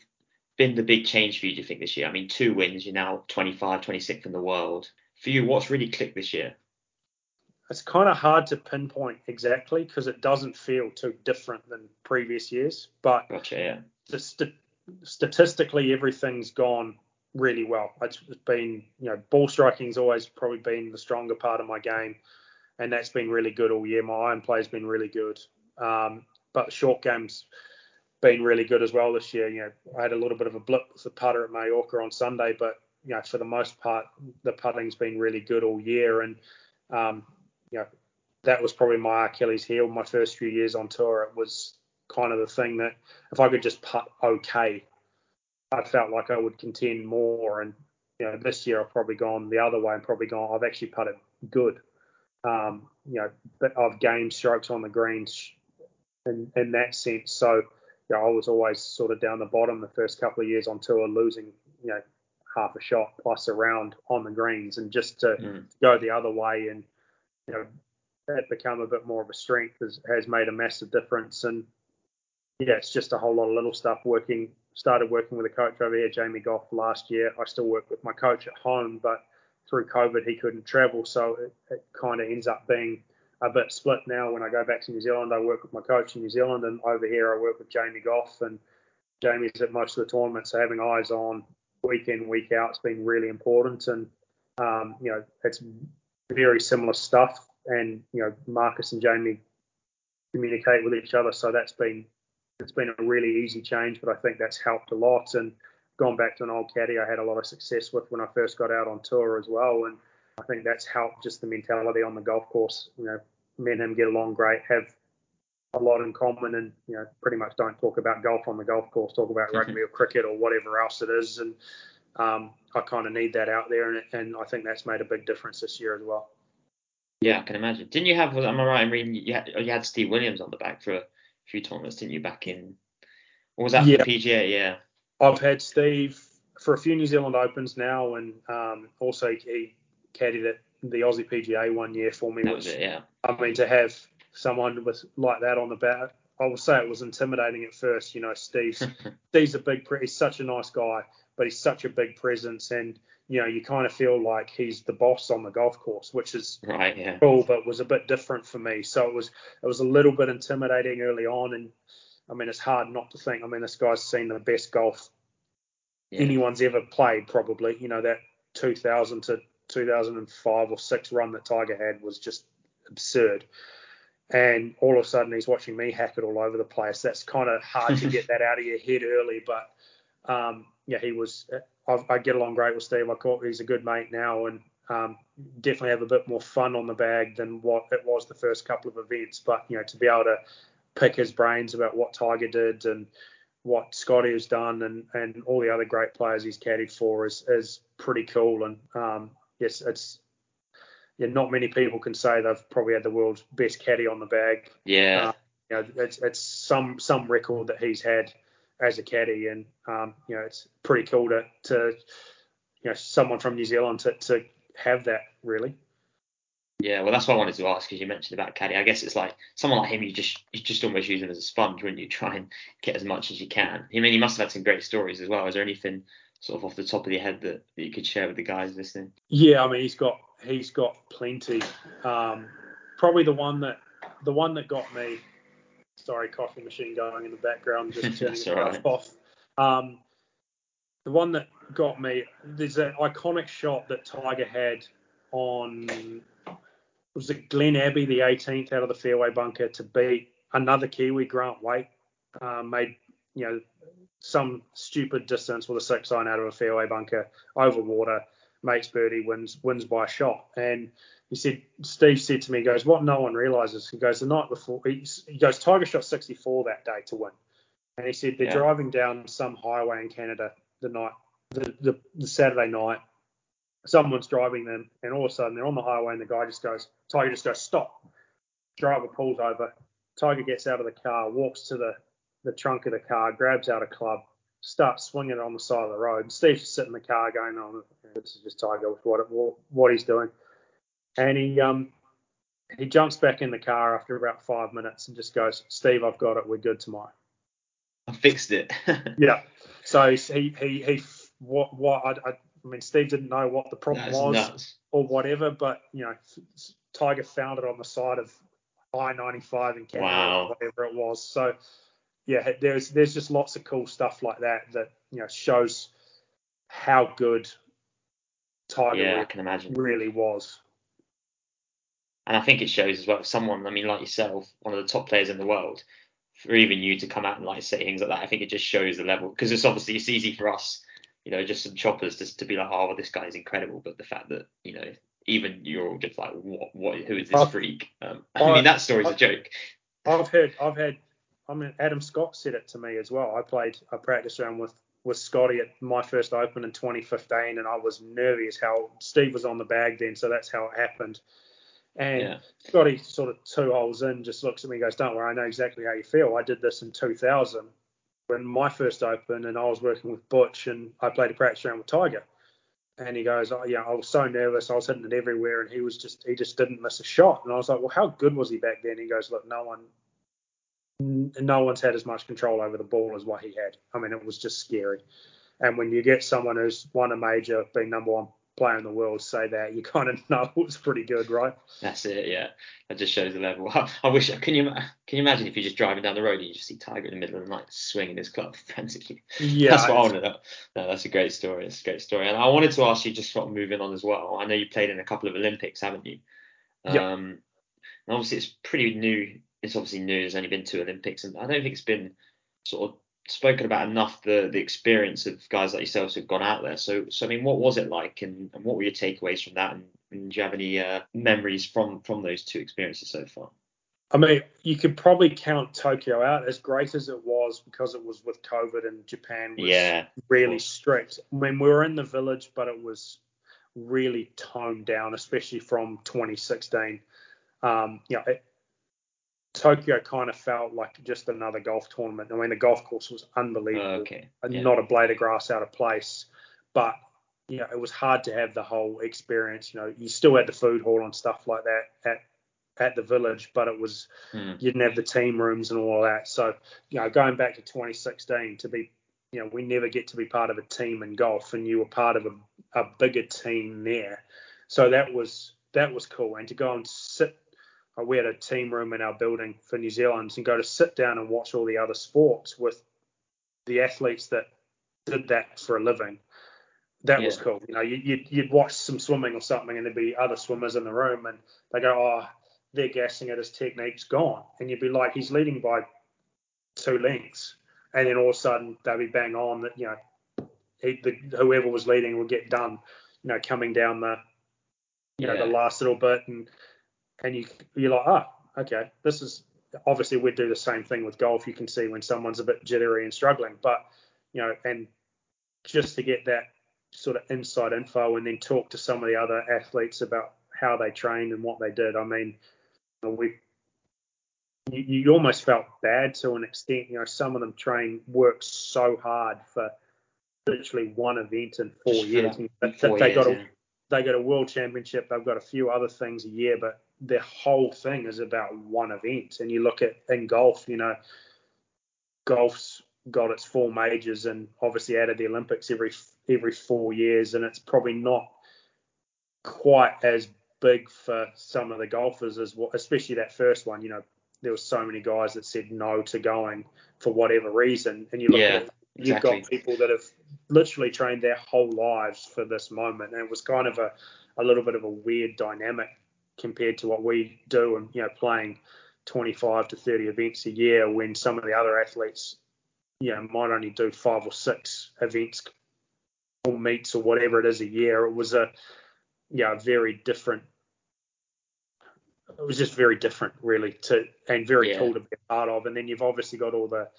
Speaker 2: been the big change for you, do you think, this year? I mean, two wins, you're now 25, 26th in the world. For you, what's really clicked this year?
Speaker 3: It's kind of hard to pinpoint exactly because it doesn't feel too different than previous years. But
Speaker 2: gotcha, yeah.
Speaker 3: St- statistically, everything's gone really well. It's been, you know, ball striking's always probably been the stronger part of my game, and that's been really good all year. My iron play's been really good, um, but short game's been really good as well this year. You know, I had a little bit of a blip with the putter at Mallorca on Sunday, but you know, for the most part, the putting's been really good all year, and um, you know, that was probably my Achilles heel my first few years on tour. It was kind of the thing that if I could just putt okay, I felt like I would contend more. And you know, this year I've probably gone the other way and probably gone. I've actually putted good. Um, you know, but I've gained strokes on the greens in, in that sense. So, you know, I was always sort of down the bottom the first couple of years on tour, losing, you know, half a shot plus a round on the greens, and just to mm. go the other way and, you know, that become a bit more of a strength has, has made a massive difference. And yeah, it's just a whole lot of little stuff working. Started working with a coach over here, Jamie Gough, last year. I still work with my coach at home, but through COVID, he couldn't travel. So it, it kind of ends up being a bit split now. When I go back to New Zealand, I work with my coach in New Zealand, and over here, I work with Jamie Gough. And Jamie's at most of the tournaments, so having eyes on week in, week out has been really important. And, um, you know, it's very similar stuff. And, you know, Marcus and Jamie communicate with each other. So that's been it's been a really easy change, but I think that's helped a lot. And gone back to an old caddy I had a lot of success with when I first got out on tour as well. And I think that's helped just the mentality on the golf course. You know, me and him get along great, have a lot in common, and you know, pretty much don't talk about golf on the golf course, talk about rugby or cricket or whatever else it is. And um, I kind of need that out there, and, and I think that's made a big difference this year as well.
Speaker 2: Yeah, I can imagine. Didn't you have? Am I right in reading you had, you had Steve Williams on the back for a few tournaments, didn't you, back in what was that yeah. PGA? Yeah.
Speaker 3: I've had Steve for a few New Zealand Opens now, and um, also he caddied at the Aussie PGA one year for me.
Speaker 2: That which, was it, yeah. I
Speaker 3: mean, to have someone with like that on the bat, I will say it was intimidating at first. You know, Steve's Steve's a big, he's such a nice guy, but he's such a big presence, and you know, you kind of feel like he's the boss on the golf course, which is
Speaker 2: right, yeah.
Speaker 3: cool, but was a bit different for me. So it was it was a little bit intimidating early on, and I mean, it's hard not to think. I mean, this guy's seen the best golf yeah. anyone's ever played, probably. You know, that 2000 to 2005 or six run that Tiger had was just absurd. And all of a sudden, he's watching me hack it all over the place. That's kind of hard to get that out of your head early, but um, yeah, he was I, I get along great with Steve. I call he's a good mate now, and um, definitely have a bit more fun on the bag than what it was the first couple of events. But you know, to be able to pick his brains about what Tiger did and what Scotty has done and, and all the other great players he's caddied for is is pretty cool. And um, yes, it's yeah, not many people can say they've probably had the world's best caddy on the bag.
Speaker 2: Yeah. Uh,
Speaker 3: you know, it's it's some some record that he's had as a caddy, and um, you know it's pretty cool to to you know someone from New Zealand to to have that really.
Speaker 2: Yeah, well, that's what I wanted to ask because you mentioned about caddy. I guess it's like someone like him, you just you just almost use him as a sponge, wouldn't you? Try and get as much as you can. I mean, he must have had some great stories as well. Is there anything sort of off the top of your head that, that you could share with the guys listening?
Speaker 3: Yeah, I mean, he's got he's got plenty. Um, probably the one that the one that got me sorry, coffee machine going in the background, just turning it right. off. Um, the one that got me, there's an iconic shot that Tiger had on, was it Glen Abbey, the 18th out of the fairway bunker to beat another Kiwi, Grant Waite, uh, made, you know, some stupid distance with a six iron out of a fairway bunker over water, makes birdie, wins wins by a shot. And he said, Steve said to me, he goes, what no one realizes, he goes, the night before, he, he goes, Tiger shot 64 that day to win. And he said they're yeah. driving down some highway in Canada the night, the, the, the Saturday night, someone's driving them, and all of a sudden they're on the highway, and the guy just goes, Tiger just goes, stop. Driver pulls over. Tiger gets out of the car, walks to the, the trunk of the car, grabs out a club, starts swinging it on the side of the road. And Steve's just sitting in the car going, "Oh, this is just Tiger with what what, what he's doing." And he um he jumps back in the car after about five minutes and just goes, "Steve, I've got it. We're good tomorrow."
Speaker 2: I fixed it.
Speaker 3: yeah. So he he he what what I, I I mean, Steve didn't know what the problem was
Speaker 2: nuts.
Speaker 3: or whatever, but you know, Tiger found it on the side of I-95 in Canada,
Speaker 2: Wow.
Speaker 3: or whatever it was. So yeah, there's there's just lots of cool stuff like that that you know shows how good Tiger
Speaker 2: Yeah, I
Speaker 3: really,
Speaker 2: can imagine.
Speaker 3: really was.
Speaker 2: And I think it shows as well. If someone, I mean, like yourself, one of the top players in the world, for even you to come out and like say things like that, I think it just shows the level. Because it's obviously it's easy for us, you know, just some choppers just to be like, oh, well, this is incredible. But the fact that you know, even you're all just like, what, what, who is this
Speaker 3: Oh.
Speaker 2: freak? Um, I
Speaker 3: Oh,
Speaker 2: mean, that story's
Speaker 3: oh.
Speaker 2: a joke.
Speaker 3: I've heard, I've had, I mean, Adam Scott said it to me as well. I played a practice round with with Scotty at my first Open in 2015, and I was nervy as hell. Steve was on the bag then, so that's how it happened. And
Speaker 2: Yeah.
Speaker 3: Scotty sort of two holes in just looks at me and goes, "Don't worry, I know exactly how you feel. I did this in 2000 when my first Open, and I was working with Butch, and I played a practice round with Tiger." And he goes, "Oh yeah, I was so nervous. I was hitting it everywhere, and he was just he just didn't miss a shot." And I was like, "Well, how good was he back then?" He goes, "Look, no one." No one's had as much control over the ball as what he had. I mean, it was just scary. And when you get someone who's won a major, been number one player in the world, say that, you kind of know it's pretty good, right?
Speaker 2: That's it, yeah. That just shows the level. I, I wish. Can you can you imagine if you're just driving down the road and you just see Tiger in the middle of the night swinging his club frantically?
Speaker 3: Yeah,
Speaker 2: that's what I wanted. No, that's a great story. It's a great story. And I wanted to ask you just sort of moving on as well. I know you played in a couple of Olympics, haven't you?
Speaker 3: Yeah.
Speaker 2: Um, and obviously it's pretty new. It's obviously new. There's only been two Olympics, and I don't think it's been sort of spoken about enough the the experience of guys like yourselves who've gone out there. So so I mean, what was it like, and, and what were your takeaways from that, and, and do you have any uh, memories from from those two experiences so far?
Speaker 3: I mean, you could probably count Tokyo out as great as it was because it was with COVID and Japan was
Speaker 2: Yeah,
Speaker 3: really strict. I mean, we were in the village, but it was really toned down, especially from 2016. Um, you know, it, Tokyo kind of felt like just another golf tournament. I mean, the golf course was unbelievable.
Speaker 2: Okay. Yeah.
Speaker 3: Not a blade of grass out of place. But you know, it was hard to have the whole experience. You know, you still had the food hall and stuff like that at at the village, but it was
Speaker 2: Hmm.
Speaker 3: you didn't have the team rooms and all that. So you know, going back to 2016 to be you know, we never get to be part of a team in golf, and you were part of a, a bigger team there. So that was that was cool. And to go and sit, Uh, we had a team room in our building for New Zealand, and go to sit down and watch all the other sports with the athletes that did that for a living. That was cool. You know, you, you'd, you'd watch some swimming or something, and there'd be other swimmers in the room, and they go, "Oh, they're gassing it. His technique's gone," and you'd be like, "He's leading by two lengths," and then all of a sudden they'd be bang on that you know, he, the, whoever was leading would get done, you know, coming down the, you know, the last little bit, and and you you're like, oh, okay, this is obviously we'd do the same thing with golf. You can see when someone's a bit jittery and struggling, but you know, and just to get that sort of inside info and then talk to some of the other athletes about how they trained and what they did. I mean, we you, you almost felt bad to an extent. You know, some of them train work so hard for literally one event in four years.
Speaker 2: that
Speaker 3: And they-
Speaker 2: Four
Speaker 3: they
Speaker 2: years,
Speaker 3: got a,
Speaker 2: yeah.
Speaker 3: They got a world championship. They've got a few other things a year, but their whole thing is about one event. And you look at in golf, you know, golf's got its four majors and obviously added the Olympics every every four years, and it's probably not quite as big for some of the golfers as what, especially that first one. You know, there were so many guys that said no to going for whatever reason, and you look
Speaker 2: Yeah,
Speaker 3: at you've got people that have literally trained their whole lives for this moment, and it was kind of a a little bit of a weird dynamic compared to what we do, and you know, playing 25 to 30 events a year when some of the other athletes, you know, might only do five or six events or meets or whatever it is a year. It was a yeah, very different. It was just very different, really, to and very
Speaker 2: Yeah.
Speaker 3: cool to be a part of. And then you've obviously got all the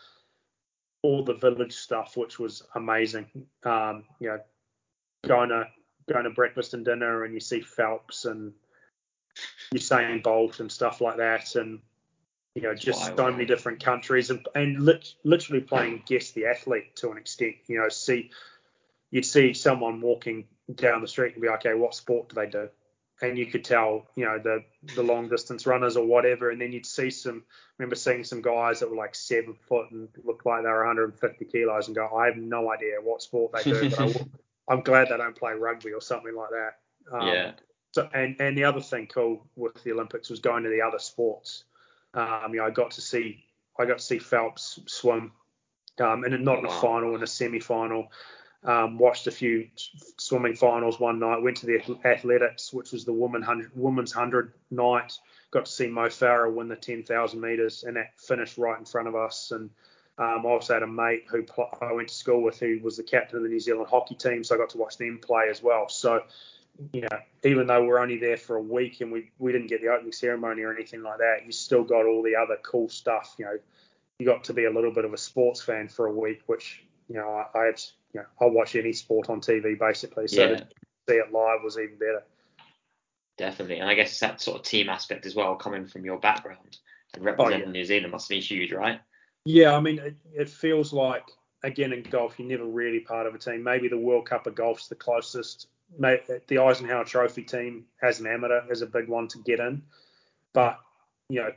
Speaker 3: all the village stuff, which was amazing. Um, you know, going to going to breakfast and dinner and you see Phelps and Usain Bolt and stuff like that, and you know just
Speaker 2: Wild,
Speaker 3: so many different countries and and lit, literally playing guess the athlete to an extent. You know, see you'd see someone walking down the street and be like, okay, what sport do they do? And you could tell, you know, the the long distance runners or whatever, and then you'd see some. Remember seeing some guys that were like seven foot and looked like they were 150 kilos, and go, I have no idea what sport they do, but I, I'm glad they don't play rugby or something like that. Um,
Speaker 2: yeah.
Speaker 3: so, and, and the other thing cool with the Olympics was going to the other sports. Um, you know, I got to see I got to see Phelps swim, um, and not in a
Speaker 2: Wow.
Speaker 3: final, in a semi-final. Um, watched a few swimming finals one night. Went to the athletics, which was the woman hundred, women's hundred night. Got to see Mo Farah win the 10,000 meters, and that finished right in front of us. And um, I also had a mate who pl- I went to school with, who was the captain of the New Zealand hockey team, so I got to watch them play as well. So you know, even though we're only there for a week and we, we didn't get the opening ceremony or anything like that, you still got all the other cool stuff. You know, you got to be a little bit of a sports fan for a week, which you know I, I had. You know, I'll watch any sport on TV basically, so
Speaker 2: Yeah.
Speaker 3: to see it live was even better.
Speaker 2: Definitely, and I guess that sort of team aspect as well, coming from your background and oh, representing New Zealand, must be huge, right?
Speaker 3: Yeah, I mean, it, it feels like again in golf, you're never really part of a team. Maybe the World Cup of Golf's the closest. The Eisenhower Trophy team as an amateur is a big one to get in, but you know,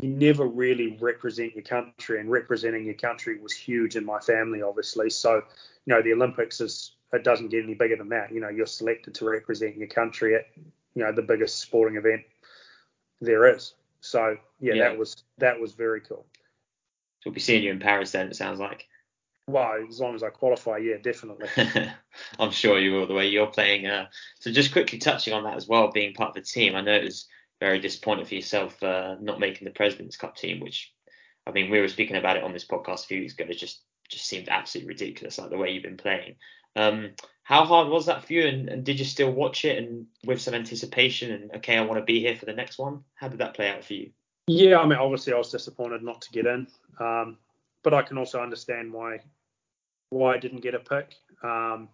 Speaker 3: you never really represent your country, and representing your country was huge in my family, obviously. So, you know, the Olympics is it doesn't get any bigger than that. You know, you're selected to represent your country at you know the biggest sporting event there is. So yeah,
Speaker 2: Yeah.
Speaker 3: that was that was very cool.
Speaker 2: So we'll be seeing you in Paris then. It sounds like.
Speaker 3: Well, as long as I qualify, yeah, definitely.
Speaker 2: I'm sure you will. The way you're playing. Uh, so just quickly touching on that as well, being part of the team. I know it was very disappointed for yourself uh, not making the Presidents Cup team, which I mean we were speaking about it on this podcast a few weeks ago. It just just seemed absolutely ridiculous, like the way you've been playing. Um, how hard was that for you? And, and did you still watch it and with some anticipation? And okay, I want to be here for the next one. How did that play out for you?
Speaker 3: Yeah, I mean, obviously, I was disappointed not to get in, um, but I can also understand why why I didn't get a pick. Um,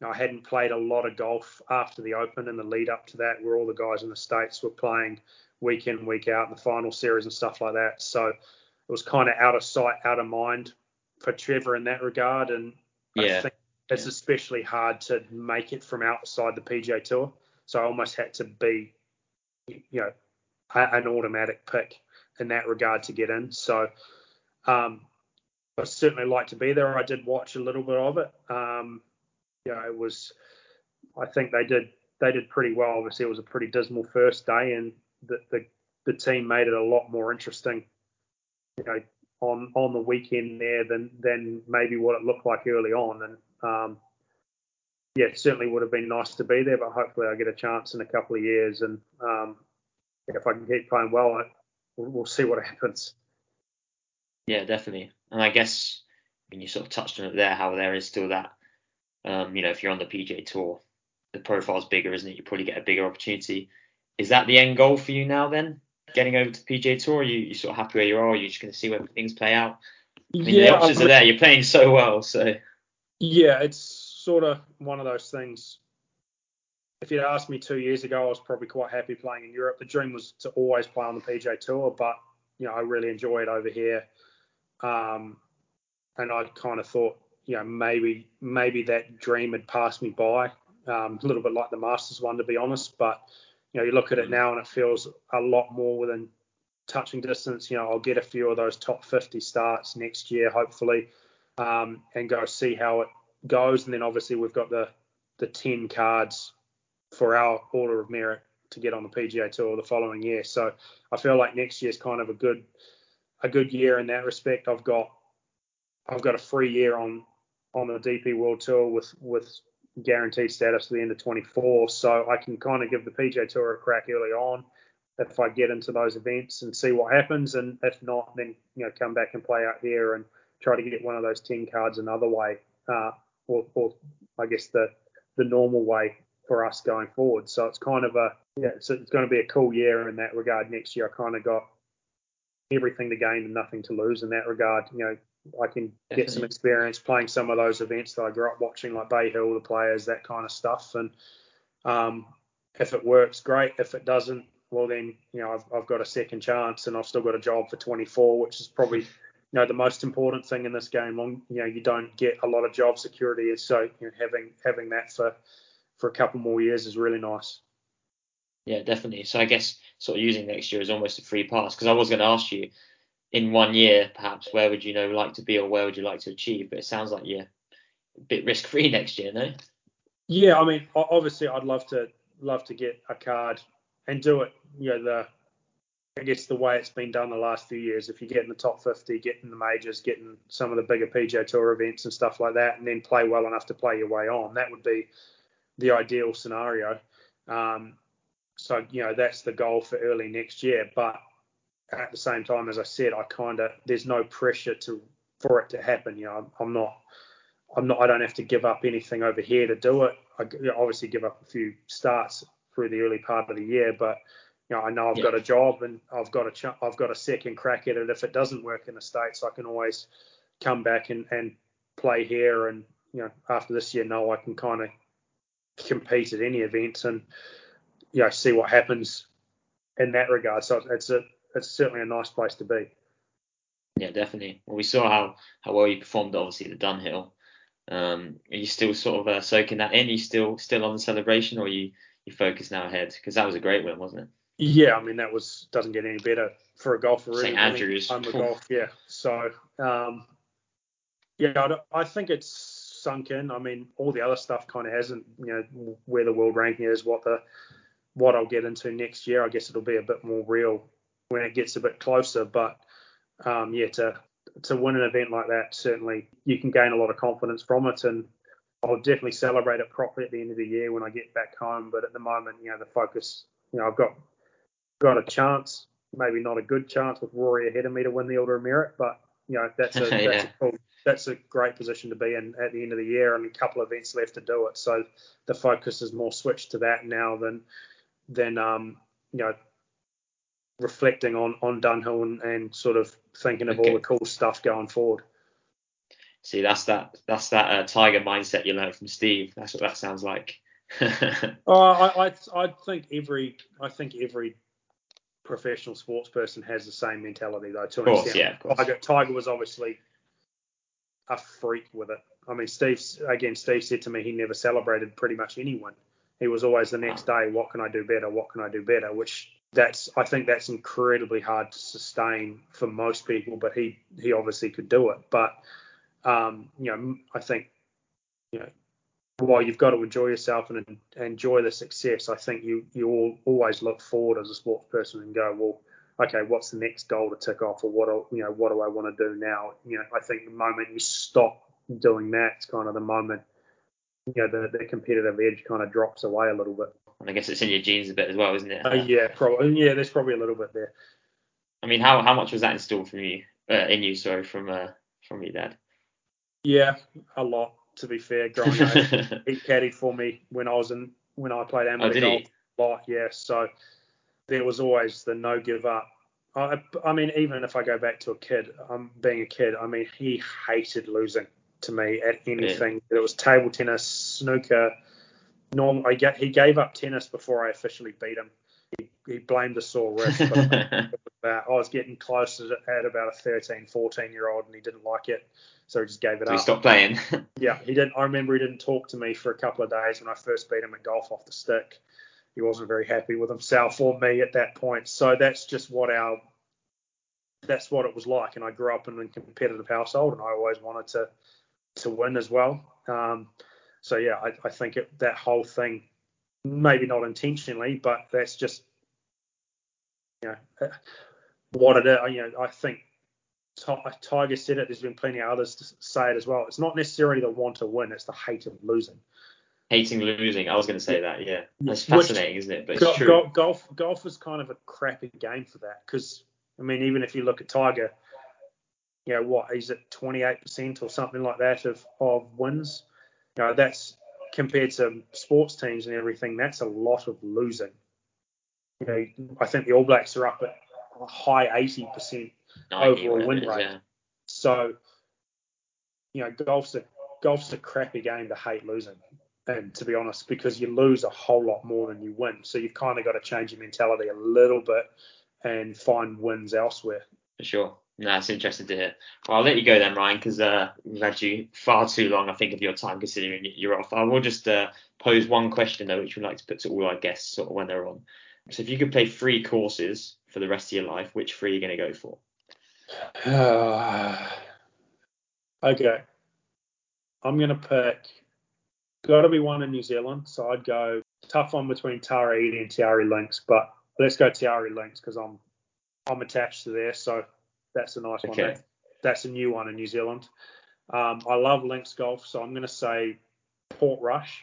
Speaker 3: you know, I hadn't played a lot of golf after the Open and the lead up to that, where all the guys in the states were playing week in, week out in the final series and stuff like that. So it was kind of out of sight, out of mind for Trevor in that regard. And
Speaker 2: Yeah.
Speaker 3: I think it's especially hard to make it from outside the PGA Tour. So I almost had to be, you know, an automatic pick in that regard to get in. So um, I certainly like to be there. I did watch a little bit of it. Um, you know, it was. I think they did they did pretty well. Obviously, it was a pretty dismal first day, and the the, the team made it a lot more interesting. You know, on on the weekend there than than maybe what it looked like early on, and um, yeah, it certainly would have been nice to be there. But hopefully, I get a chance in a couple of years, and um, if I can keep playing well, I, we'll, see what happens.
Speaker 2: Yeah, definitely. And I guess when you sort of touched on it there, how there is still that, um, you know, if you're on the PGA Tour, the profile's bigger, isn't it? You probably get a bigger opportunity. Is that the end goal for you now then? Getting over to the PGA Tour? Are you, you sort of happy where you are? Or are you just going to see where things play out? I mean, the options are there. You're playing so well. So,
Speaker 3: Yeah, it's sort of one of those things. If you'd asked me two years ago, I was probably quite happy playing in Europe. The dream was to always play on the PGA Tour, but you know, I really enjoy it over here. Um, and I kind of thought, you know, maybe maybe that dream had passed me by. Um, a little bit like the Masters one, to be honest. But you know, you look at it now and it feels a lot more within touching distance. You know, I'll get a few of those top 50 starts next year, hopefully, um, and go see how it goes. And then obviously we've got the the 10 cards for our order of merit to get on the PGA Tour the following year. So I feel like next year's kind of a good a good year in that respect. I've got I've got a free year on on the DP World Tour with with guaranteed status to the end of 24, so I can kind of give the PGA Tour a crack early on if I get into those events and see what happens, and if not, then you know come back and play out here and try to get one of those 10 cards another way, uh, or, or I guess the the normal way for us going forward. So it's kind of a yeah, it's, it's going to be a cool year in that regard. Next year, I kind of got everything to gain and nothing to lose in that regard. You know, I can get some experience playing some of those events that I grew up watching, like Bay Hill, the players, that kind of stuff, and Um, if it works, great. If it doesn't, well then you know I've, I've got a second chance and I've still got a job for 24, which is probably you know the most important thing in this game. On you know you don't get a lot of job security, so you know, having having that for for a couple more years is really nice.
Speaker 2: Yeah, definitely. So I guess sort of using next year is almost a free pass because I was going to ask you in one year perhaps where would you know like to be or where would you like to achieve, but it sounds like you're a bit risk free next year, no?
Speaker 3: Yeah, I mean obviously I'd love to love to get a card and do it, you know, the I guess the way it's been done the last few years. If you get in the top 50, get in the majors, getting some of the bigger PGA Tour events and stuff like that, and then play well enough to play your way on, that would be the ideal scenario. Um, so you know that's the goal for early next year. But at the same time, as I said, I kind of there's no pressure to for it to happen. You know, I'm, I'm not. I'm not. I don't have to give up anything over here to do it. I obviously give up a few starts through the early part of the year, but you know, I know I've yeah. got a job and I've got a ch- I've got a second crack at it. If it doesn't work in the states, I can always come back and, and play here. And you know, after this year, know I can kind of compete at any event and you know see what happens in that regard. So it's a it's certainly a nice place to be.
Speaker 2: Yeah, definitely. Well, we saw how how well you performed, obviously, the Dunhill. Um, are you still sort of uh, soaking that in? Are you still still on the celebration, or are you you focus now ahead? Because that was a great win, wasn't it?
Speaker 3: Yeah, I mean that was doesn't get any better for a golfer. Really.
Speaker 2: St Andrews.
Speaker 3: I'm a golf, yeah. So um, yeah, I, I think it's sunk in. I mean, all the other stuff kind of hasn't. You know, where the world ranking is, what the what I'll get into next year. I guess it'll be a bit more real when it gets a bit closer. But um, yeah, to to win an event like that, certainly you can gain a lot of confidence from it, and I'll definitely celebrate it properly at the end of the year when I get back home. But at the moment, you know, the focus, you know, I've got got a chance, maybe not a good chance with Rory ahead of me to win the Order of Merit, but you know, that's a that's yeah. a cool, that's a great position to be in at the end of the year, and a couple of events left to do it. So the focus is more switched to that now than than um, you know reflecting on on Dunhill and, and sort of thinking of okay. all the cool stuff going forward.
Speaker 2: See, that's that that's that uh, tiger mindset you learned from Steve. That's what that sounds like.
Speaker 3: oh, I, I I think every I think every professional sports person has the same mentality though. To
Speaker 2: of course, yeah. Of course.
Speaker 3: Tiger, Tiger was obviously a freak with it. I mean, Steve again. Steve said to me he never celebrated pretty much anyone. He was always the next day. What can I do better? What can I do better? Which that's I think that's incredibly hard to sustain for most people. But he he obviously could do it. But um, you know, I think you know while you've got to enjoy yourself and, enjoy the success, I think you you all, always look forward as a sports person and go, well, okay, what's the next goal to tick off, or what you know, what do I want to do now? You know, I think the moment you stop doing that, it's kind of the moment you know the, the competitive edge kind of drops away a little bit.
Speaker 2: And I guess it's in your genes a bit as well, isn't it?
Speaker 3: Uh, yeah, probably. Yeah, there's probably a little bit there.
Speaker 2: I mean, how how much was that installed from you, uh, in you, sorry, from uh, from your dad?
Speaker 3: Yeah, a lot. To be fair, growing up, he caddied for me when I was in when I played amateur oh, golf. A lot, yeah. So there was always the no give up. I, I mean, even if I go back to a kid, um, being a kid, I mean, he hated losing to me at anything. Yeah. It was table tennis, snooker. Norm, I get, he gave up tennis before I officially beat him. He, he blamed a sore wrist. But I was getting close at about a 13, 14 year old, and he didn't like it, so he just gave it
Speaker 2: so
Speaker 3: up.
Speaker 2: He stopped playing.
Speaker 3: yeah, he didn't. I remember he didn't talk to me for a couple of days when I first beat him at golf off the stick. He wasn't very happy with himself or me at that point. So that's just what our that's what it was like. And I grew up in a competitive household, and I always wanted to to win as well. Um, so yeah, I, I think it, that whole thing, maybe not intentionally, but that's just you know uh, what it is. You know, I think uh, Tiger said it. There's been plenty of others to say it as well. It's not necessarily the want to win; it's the hate of losing.
Speaker 2: Hating losing. I was going to say that. Yeah, that's fascinating, Which, isn't it? But it's go, true. Go,
Speaker 3: golf, golf is kind of a crappy game for that because I mean, even if you look at Tiger, you know what he's at 28% or something like that of of wins. You know that's compared to sports teams and everything. That's a lot of losing. You know, I think the All Blacks are up at a high 80% overall win rate. Yeah. So, you know, golf's a golf's a crappy game to hate losing. and to be honest, because you lose a whole lot more than you win, so you've kind of got to change your mentality a little bit and find wins elsewhere.
Speaker 2: For sure. No, it's interesting to hear. Well, I'll let you go then, Ryan, because uh, we've had you far too long, I think, of your time considering you're off. I will just uh, pose one question, though, which we like to put to all our guests sort of when they're on. So if you could play three courses for the rest of your life, which three are you going to go for?
Speaker 3: okay. I'm going to pick, got to be one in New Zealand. So I'd go tough one between Tara Iti and Te Links, but let's go Te Links because I'm I'm attached to there. So that's a nice okay. one. That's, that's a new one in New Zealand. Um, I love links golf, so I'm going to say Portrush.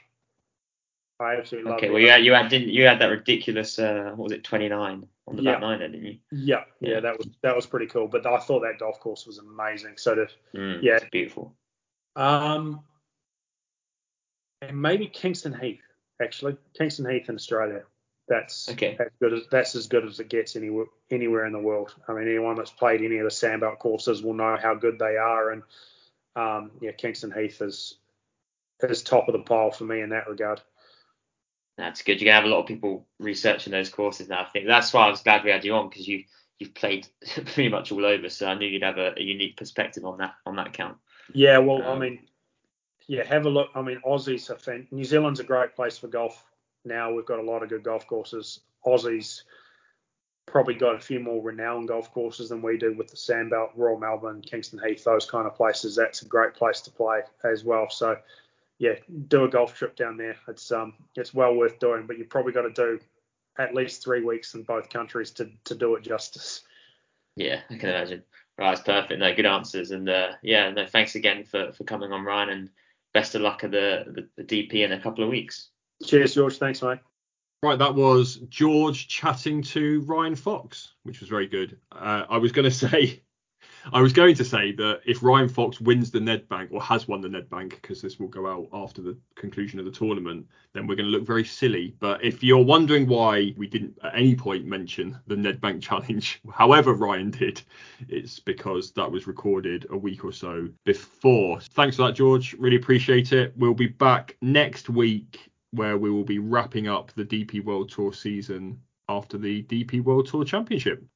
Speaker 3: I absolutely love
Speaker 2: okay, well, you had, you had didn't you had that ridiculous uh, what was it 29 on the yeah. back nine, didn't you?
Speaker 3: Yeah, yeah, yeah, that was that was pretty cool. But I thought that golf course was amazing. So to
Speaker 2: mm, yeah, beautiful.
Speaker 3: Um, and maybe Kingston Heath actually, Kingston Heath in Australia. That's
Speaker 2: okay.
Speaker 3: as good as that's as good as it gets anywhere anywhere in the world. I mean, anyone that's played any of the sandbelt courses will know how good they are, and um, yeah, Kingston Heath is is top of the pile for me in that regard.
Speaker 2: That's good. You're gonna have a lot of people researching those courses now. I think that's why I was glad we had you on because you you've played pretty much all over, so I knew you'd have a, a unique perspective on that on that count.
Speaker 3: Yeah, well, um, I mean, yeah, have a look. I mean, Aussies are fan- New Zealand's a great place for golf now we've got a lot of good golf courses. Aussies probably got a few more renowned golf courses than we do with the Sandbelt, Royal Melbourne, Kingston Heath, those kind of places. That's a great place to play as well. So yeah, do a golf trip down there. It's um it's well worth doing, but you've probably got to do at least three weeks in both countries to to do it justice.
Speaker 2: Yeah, I can imagine. Right, it's perfect. No, good answers, and uh, yeah, no, thanks again for for coming on, Ryan, and best of luck at the, the, the DP in a couple of weeks.
Speaker 3: Cheers, George. Thanks, mate.
Speaker 1: Right, that was George chatting to Ryan Fox, which was very good. Uh, I was going to say, I was going to say that if Ryan Fox wins the Nedbank or has won the Nedbank, because this will go out after the conclusion of the tournament, then we're going to look very silly. But if you're wondering why we didn't at any point mention the Nedbank challenge, however Ryan did, it's because that was recorded a week or so before. Thanks for that, George. Really appreciate it. We'll be back next week where we will be wrapping up the DP World Tour season after the DP World Tour Championship.